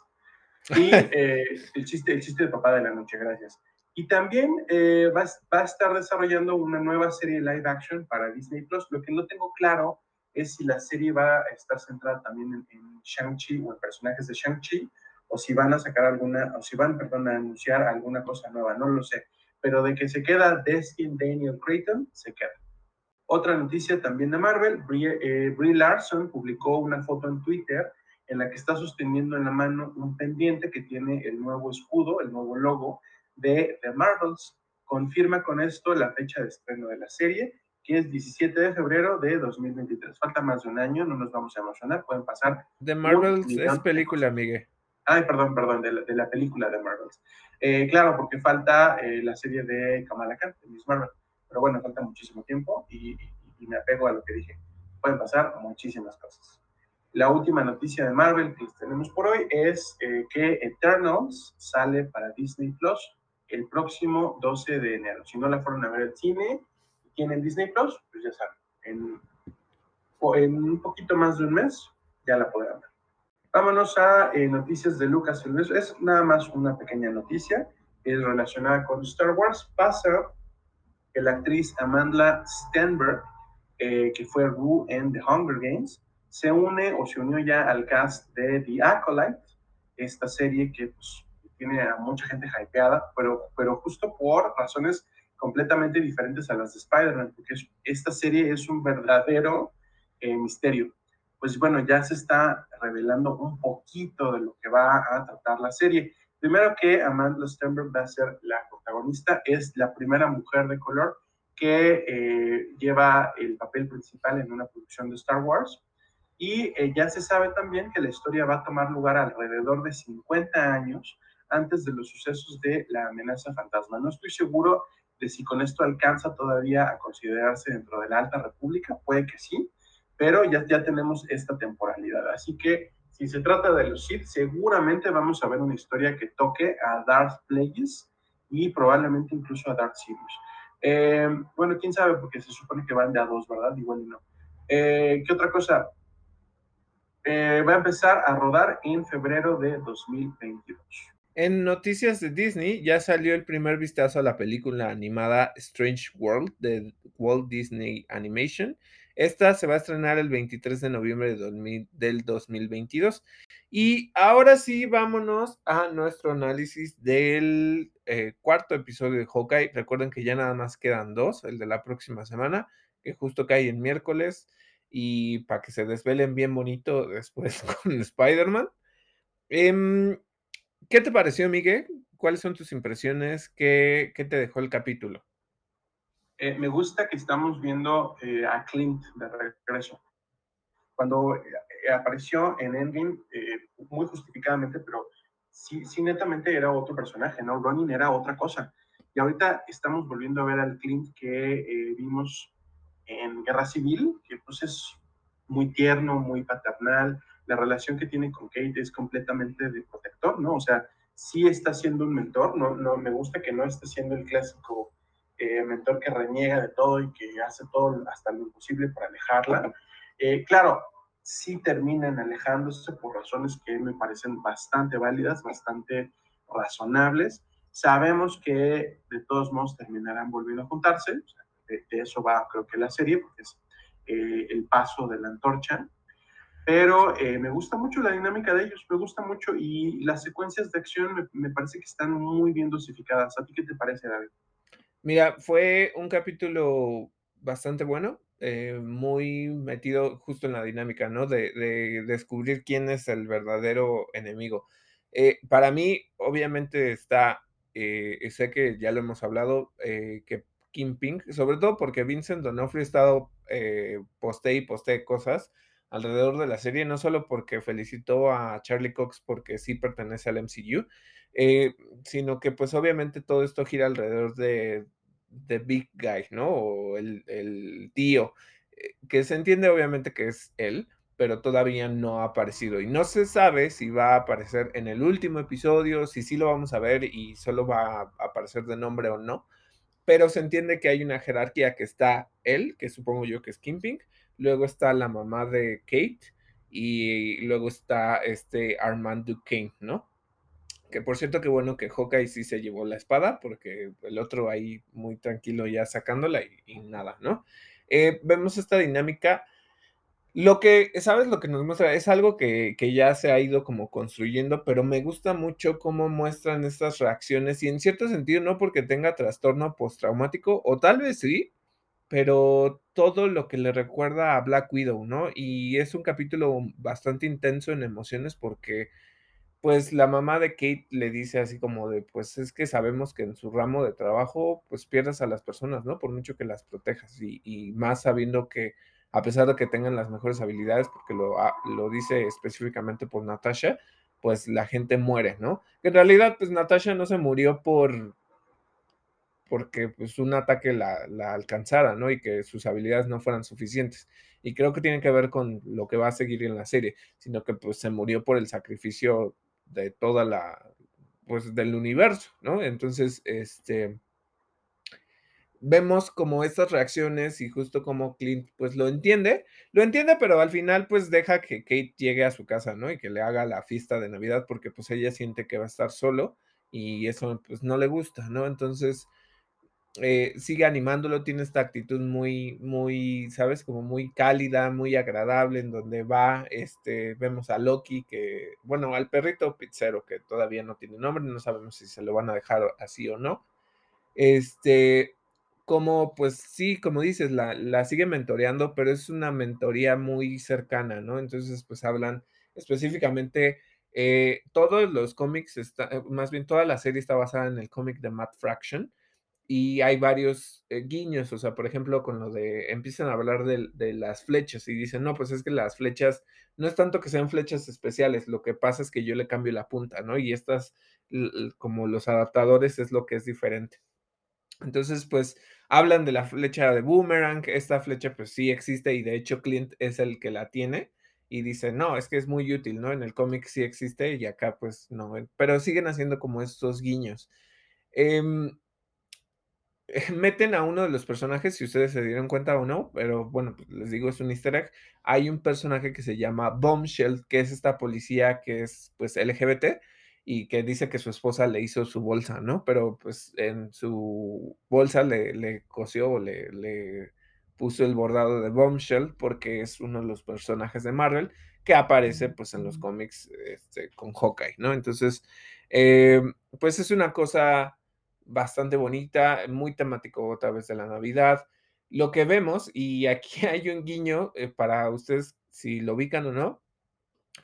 Y eh, el, chiste, el chiste de papá de la noche, gracias. Y también eh, va, va, a estar desarrollando una nueva serie live action para Disney Plus. Lo que no tengo claro es si la serie va a estar centrada también en, Shang-Chi o en personajes de Shang-Chi, o si van a sacar alguna, o si van, perdón, a anunciar alguna cosa nueva, no lo sé. Pero de que se queda Destin Daniel Creighton, se queda. Otra noticia también de Marvel, Brie, eh, Brie Larson publicó una foto en Twitter en la que está sosteniendo en la mano un pendiente que tiene el nuevo escudo, el nuevo logo de The Marvels. Confirma con esto la fecha de estreno de la serie que es 17 de febrero de 2023. Falta más de un año, no nos vamos a emocionar, pueden pasar. The Marvels es película, Miguel. Ay, perdón, perdón, de la, de la película de Marvels. Eh, claro, porque falta eh, la serie de Kamala Khan, de Miss Marvel. Pero bueno, falta muchísimo tiempo y, y, y, me apego a lo que dije. Pueden pasar muchísimas cosas. La última noticia de Marvel que tenemos por hoy es eh, que Eternals sale para Disney Plus el próximo 12 de enero. Si no la fueron a ver al cine, tienen Disney Plus, pues ya saben, en, en, un poquito más de un mes ya la podrán ver. Vámonos a eh, noticias de Lucas. Es nada más una pequeña noticia, es relacionada con Star Wars. Pasa que la actriz Amanda Stenberg, eh, que fue Rue en The Hunger Games, se une o se unió ya al cast de The Acolyte, esta serie que pues, tiene a mucha gente hypeada, pero, pero justo por razones completamente diferentes a las de Spider-Man, porque esta serie es un verdadero eh, misterio. Pues bueno, ya se está revelando un poquito de lo que va a tratar la serie. Primero que Amanda Stenberg va a ser la protagonista, es la primera mujer de color que eh, lleva el papel principal en una producción de Star Wars. Y eh, ya se sabe también que la historia va a tomar lugar alrededor de 50 años antes de los sucesos de la amenaza fantasma. No estoy seguro de si con esto alcanza todavía a considerarse dentro de la Alta República, puede que sí, pero ya, ya tenemos esta temporalidad. Así que si se trata de los Sith, seguramente vamos a ver una historia que toque a Darth Plagueis y probablemente incluso a Darth Sidious. Eh, bueno, quién sabe, porque se supone que van de a dos, ¿verdad? Igual y no. Eh, ¿Qué otra cosa? Eh, va a empezar a rodar en febrero de 2022. En noticias de Disney ya salió el primer vistazo a la película animada Strange World de Walt Disney Animation. Esta se va a estrenar el 23 de noviembre de del 2022. Y ahora sí, vámonos a nuestro análisis del eh, cuarto episodio de Hawkeye. Recuerden que ya nada más quedan dos, el de la próxima semana, que justo cae en miércoles. Y para que se desvelen bien bonito después con Spider-Man. Eh, ¿Qué te pareció, Miguel? ¿Cuáles son tus impresiones? ¿Qué, qué te dejó el capítulo? Eh, me gusta que estamos viendo eh, a Clint de regreso. Cuando eh, apareció en Endgame, eh, muy justificadamente, pero sí, sí, netamente era otro personaje, ¿no? Ronin era otra cosa. Y ahorita estamos volviendo a ver al Clint que vimos en Guerra Civil, que pues es muy tierno, muy paternal, la relación que tiene con Kate es completamente de protector, ¿no? O sea, sí está siendo un mentor, no, no me gusta que no esté siendo el clásico eh, mentor que reniega de todo y que hace todo hasta lo imposible para alejarla. Eh, claro, sí terminan alejándose por razones que me parecen bastante válidas, bastante razonables. Sabemos que de todos modos terminarán volviendo a juntarse, o sea, de, de, eso va creo que la serie, porque es eh, el paso de la antorcha pero eh, me gusta mucho la dinámica de ellos, me gusta mucho y las secuencias de acción me, parece que están muy bien dosificadas. ¿A ti qué te parece, David? Mira, fue un capítulo bastante bueno, eh, muy metido justo en la dinámica, ¿no? De, de descubrir quién es el verdadero enemigo. Eh, para mí, obviamente está, eh, sé que ya lo hemos hablado, que Kingpin, sobre todo porque Vincent Donofrio ha estado poste y poste cosas, alrededor de la serie, no solo porque felicitó a Charlie Cox porque sí pertenece al MCU, eh, sino que pues obviamente todo esto gira alrededor de, de Big Guy, ¿no? O el, el tío, eh, que se entiende obviamente que es él, pero todavía no ha aparecido y no se sabe si va a aparecer en el último episodio, si sí lo vamos a ver y solo va a aparecer de nombre o no. pero se entiende que hay una jerarquía que está él, que supongo yo que es Kingpin, luego está la mamá de Kate y luego está este Armand Duquesne, ¿no? Que por cierto, que bueno que Hawkeye sí se llevó la espada, porque el otro ahí muy tranquilo ya sacándola y, nada, ¿no? Eh, vemos esta dinámica. Lo que, ¿sabes? Lo que nos muestra es algo que, que, ya se ha ido como construyendo, pero me gusta mucho cómo muestran estas reacciones y en cierto sentido no porque tenga trastorno postraumático, o tal vez sí, pero todo lo que le recuerda a Black Widow, ¿no? Y es un capítulo bastante intenso en emociones porque pues la mamá de Kate le dice así como de, pues es que sabemos que en su ramo de trabajo, pues pierdes a las personas, ¿no? Por mucho que las protejas y, más sabiendo que a pesar de que tengan las mejores habilidades, porque lo, ah, lo dice específicamente por Natasha, pues la gente muere, ¿no? En realidad, pues Natasha no se murió por porque pues un ataque la, la alcanzara, ¿no? Y que sus habilidades no fueran suficientes. Y creo que tiene que ver con lo que va a seguir en la serie, sino que pues se murió por el sacrificio de toda la, pues del universo, ¿no? Entonces, este, vemos como estas reacciones y justo como Clint pues lo entiende, lo entiende, pero al final pues deja que Kate llegue a su casa, ¿no? Y que le haga la fiesta de Navidad porque pues ella siente que va a estar solo y eso pues no le gusta, ¿no? Entonces, eh, sigue animándolo, tiene esta actitud muy, muy, ¿sabes? Como muy cálida, muy agradable, en donde va, este, vemos a Loki, que, bueno, al perrito pizzero, que todavía no tiene nombre, no sabemos si se lo van a dejar así o no. Este, como, pues sí, como dices, la, la sigue mentoreando, pero es una mentoría muy cercana, ¿no? Entonces, pues hablan específicamente, eh, todos los cómics, está, más bien toda la serie está basada en el cómic de Matt Fraction, y hay varios eh, guiños, o sea, por ejemplo, con lo de, empiezan a hablar de, las flechas y dicen, no, pues es que las flechas, no es tanto que sean flechas especiales, lo que pasa es que yo le cambio la punta, ¿no? Y estas, como los adaptadores, es lo que es diferente. Entonces, pues, hablan de la flecha de Boomerang, esta flecha pues sí existe y de hecho Clint es el que la tiene y dice, no, es que es muy útil, ¿no? En el cómic sí existe y acá pues no, pero siguen haciendo como estos guiños. Eh, meten a uno de los personajes, si ustedes se dieron cuenta o no, pero bueno, pues les digo, es un easter egg. Hay un personaje que se llama Bombshell, que es esta policía que es pues LGBT y que dice que su esposa le hizo su bolsa, ¿no? Pero pues en su bolsa le, le cosió o le, le puso el bordado de Bombshell porque es uno de los personajes de Marvel que aparece pues en los cómics este, con Hawkeye, ¿no? Entonces, eh, pues es una cosa bastante bonita, muy temático otra vez de la Navidad. Lo que vemos, y aquí hay un guiño eh, para ustedes si lo ubican o no,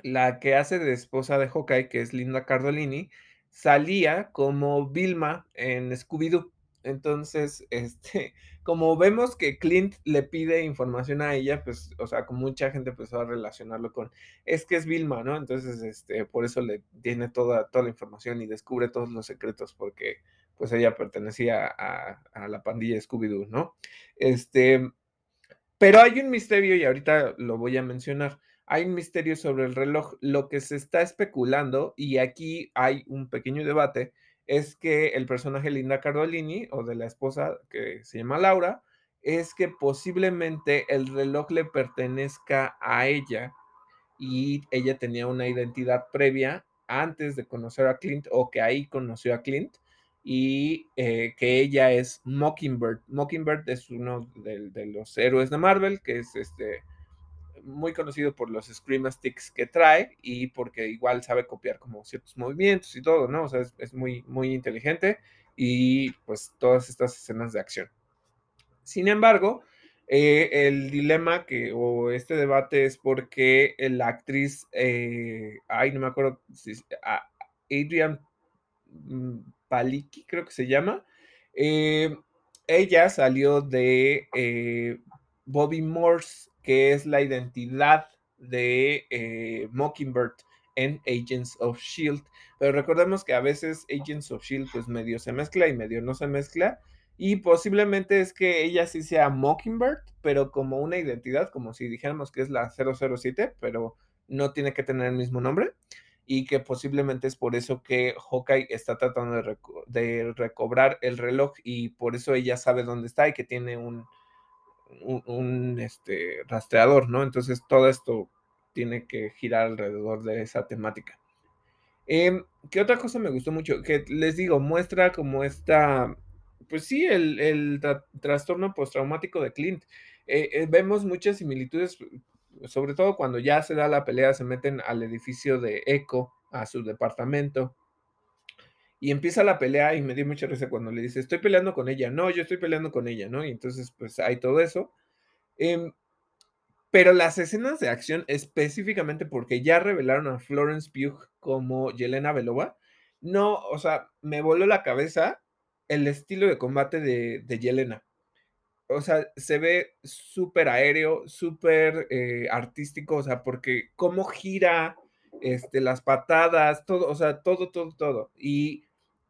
la que hace de esposa de Hawkeye, que es Linda Cardolini, salía como Vilma en Scooby-Doo. Entonces, este, como vemos que Clint le pide información a ella, pues, o sea, como mucha gente empezó a relacionarlo con, es que es Vilma, ¿no? Entonces, este, por eso le tiene toda, toda la información y descubre todos los secretos, porque pues ella pertenecía a, la pandilla Scooby-Doo, ¿no? Este, pero hay un misterio y ahorita lo voy a mencionar. Hay un misterio sobre el reloj. Lo que se está especulando, y aquí hay un pequeño debate, es que el personaje Linda Cardolini, o de la esposa que se llama Laura, es que posiblemente el reloj le pertenezca a ella y ella tenía una identidad previa antes de conocer a Clint o que ahí conoció a Clint y eh, que ella es Mockingbird. Mockingbird es uno de, los héroes de Marvel, que es este, muy conocido por los Scream Sticks que trae y porque igual sabe copiar como ciertos movimientos y todo, ¿no? O sea, es, muy, muy inteligente y pues todas estas escenas de acción. Sin embargo, eh, el dilema que, o este debate es porque la actriz, eh, ay, no me acuerdo, si, Adrian mm, Paliki, creo que se llama. Eh, ella salió de eh, Bobby Morse, que es la identidad de eh, Mockingbird en Agents of Shield. Pero recordemos que a veces Agents of Shield pues medio se mezcla y medio no se mezcla. Y posiblemente es que ella sí sea Mockingbird, pero como una identidad, como si dijéramos que es la 007, pero no tiene que tener el mismo nombre. Y que posiblemente es por eso que Hawkeye está tratando de, recobrar el reloj y por eso ella sabe dónde está y que tiene un, este, rastreador, ¿no? Entonces todo esto tiene que girar alrededor de esa temática. Em, ¿Qué otra cosa me gustó mucho? Que les digo, muestra como esta, pues sí, el, trastorno postraumático de Clint. Eh, eh, vemos muchas similitudes sobre todo cuando ya se da la pelea, se meten al edificio de Echo, a su departamento, y empieza la pelea y me dio mucha risa cuando le dice, estoy peleando con ella, no, yo estoy peleando con ella, ¿no? Y entonces pues hay todo eso. Em, pero las escenas de acción, específicamente porque ya revelaron a Florence Pugh como Yelena Belova, no, o sea, me voló la cabeza el estilo de combate de, de Yelena o sea, se ve súper aéreo, súper eh, artístico, o sea, porque cómo gira, este, las patadas, todo, o sea, todo, todo, todo. Y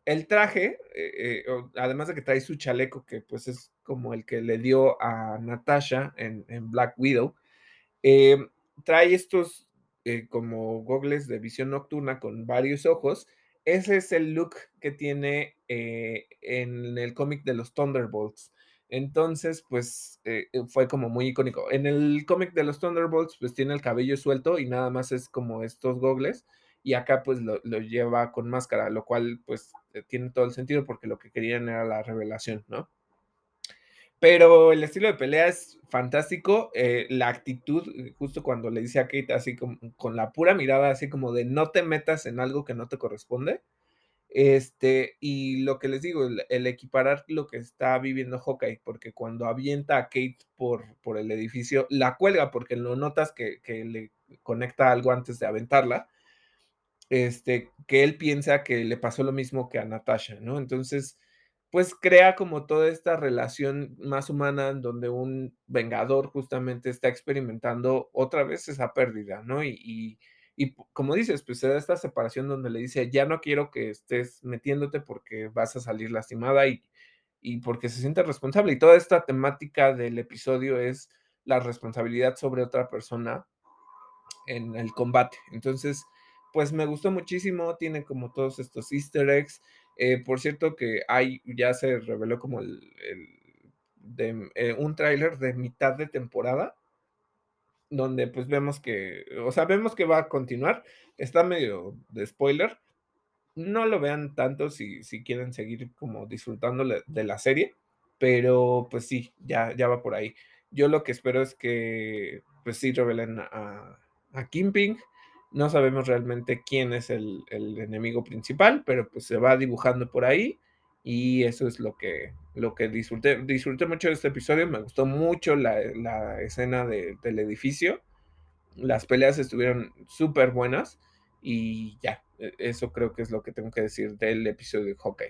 el traje, eh, eh, además de que trae su chaleco, que pues es como el que le dio a Natasha en, Black Widow, trae estos como gogles de visión nocturna con varios ojos. Ese es el look que tiene en el cómic de los Thunderbolts. Entonces, pues eh, eh, fue como muy icónico. En el cómic de los Thunderbolts, pues tiene el cabello suelto y nada más es como estos gogles. Y acá pues lo, lleva con máscara, lo cual pues eh, tiene todo el sentido porque lo que querían era la revelación, ¿no? Pero el estilo de pelea es fantástico. la actitud, justo cuando le dice a Kate así como con la pura mirada, así como de no te metas en algo que no te corresponde este, y lo que les digo, el, equiparar lo que está viviendo Hawkeye, porque cuando avienta a Kate por, por el edificio, la cuelga porque lo notas que, que, le conecta algo antes de aventarla, este, que él piensa que le pasó lo mismo que a Natasha, ¿no? Entonces, pues crea como toda esta relación más humana en donde un vengador justamente está experimentando otra vez esa pérdida, ¿no? y y como dices, pues se da esta separación donde le dice, ya no quiero que estés metiéndote porque vas a salir lastimada y, y porque se siente responsable. Y toda esta temática del episodio es la responsabilidad sobre otra persona en el combate. Entonces, pues me gustó muchísimo, tiene como todos estos easter eggs. Eh, por cierto que hay, ya se reveló como el, de, eh, un tráiler de mitad de temporada donde pues vemos que, o sea, vemos que va a continuar. Está medio de spoiler. No lo vean tanto si, si quieren seguir como disfrutando de la serie, pero pues sí, ya, ya va por ahí. Yo lo que espero es que pues sí revelen a, a Ping No sabemos realmente quién es el, el, enemigo principal, pero pues se va dibujando por ahí y eso es lo que, lo que disfruté. Disfruté mucho de este episodio, me gustó mucho la, escena del edificio. Las peleas estuvieron súper buenas y ya, e, eso creo que es lo que tengo que decir del episodio de Hockey.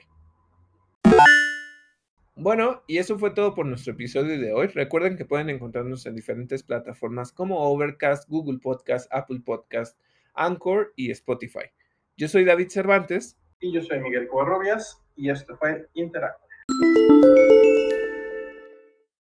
Bueno, y eso fue todo por nuestro episodio de hoy. Recuerden que pueden encontrarnos en diferentes plataformas como Overcast, Google Podcast, Apple Podcast, Anchor y Spotify. Yo soy David Cervantes. Y yo soy Miguel Covarrubias y esto fue Interactive.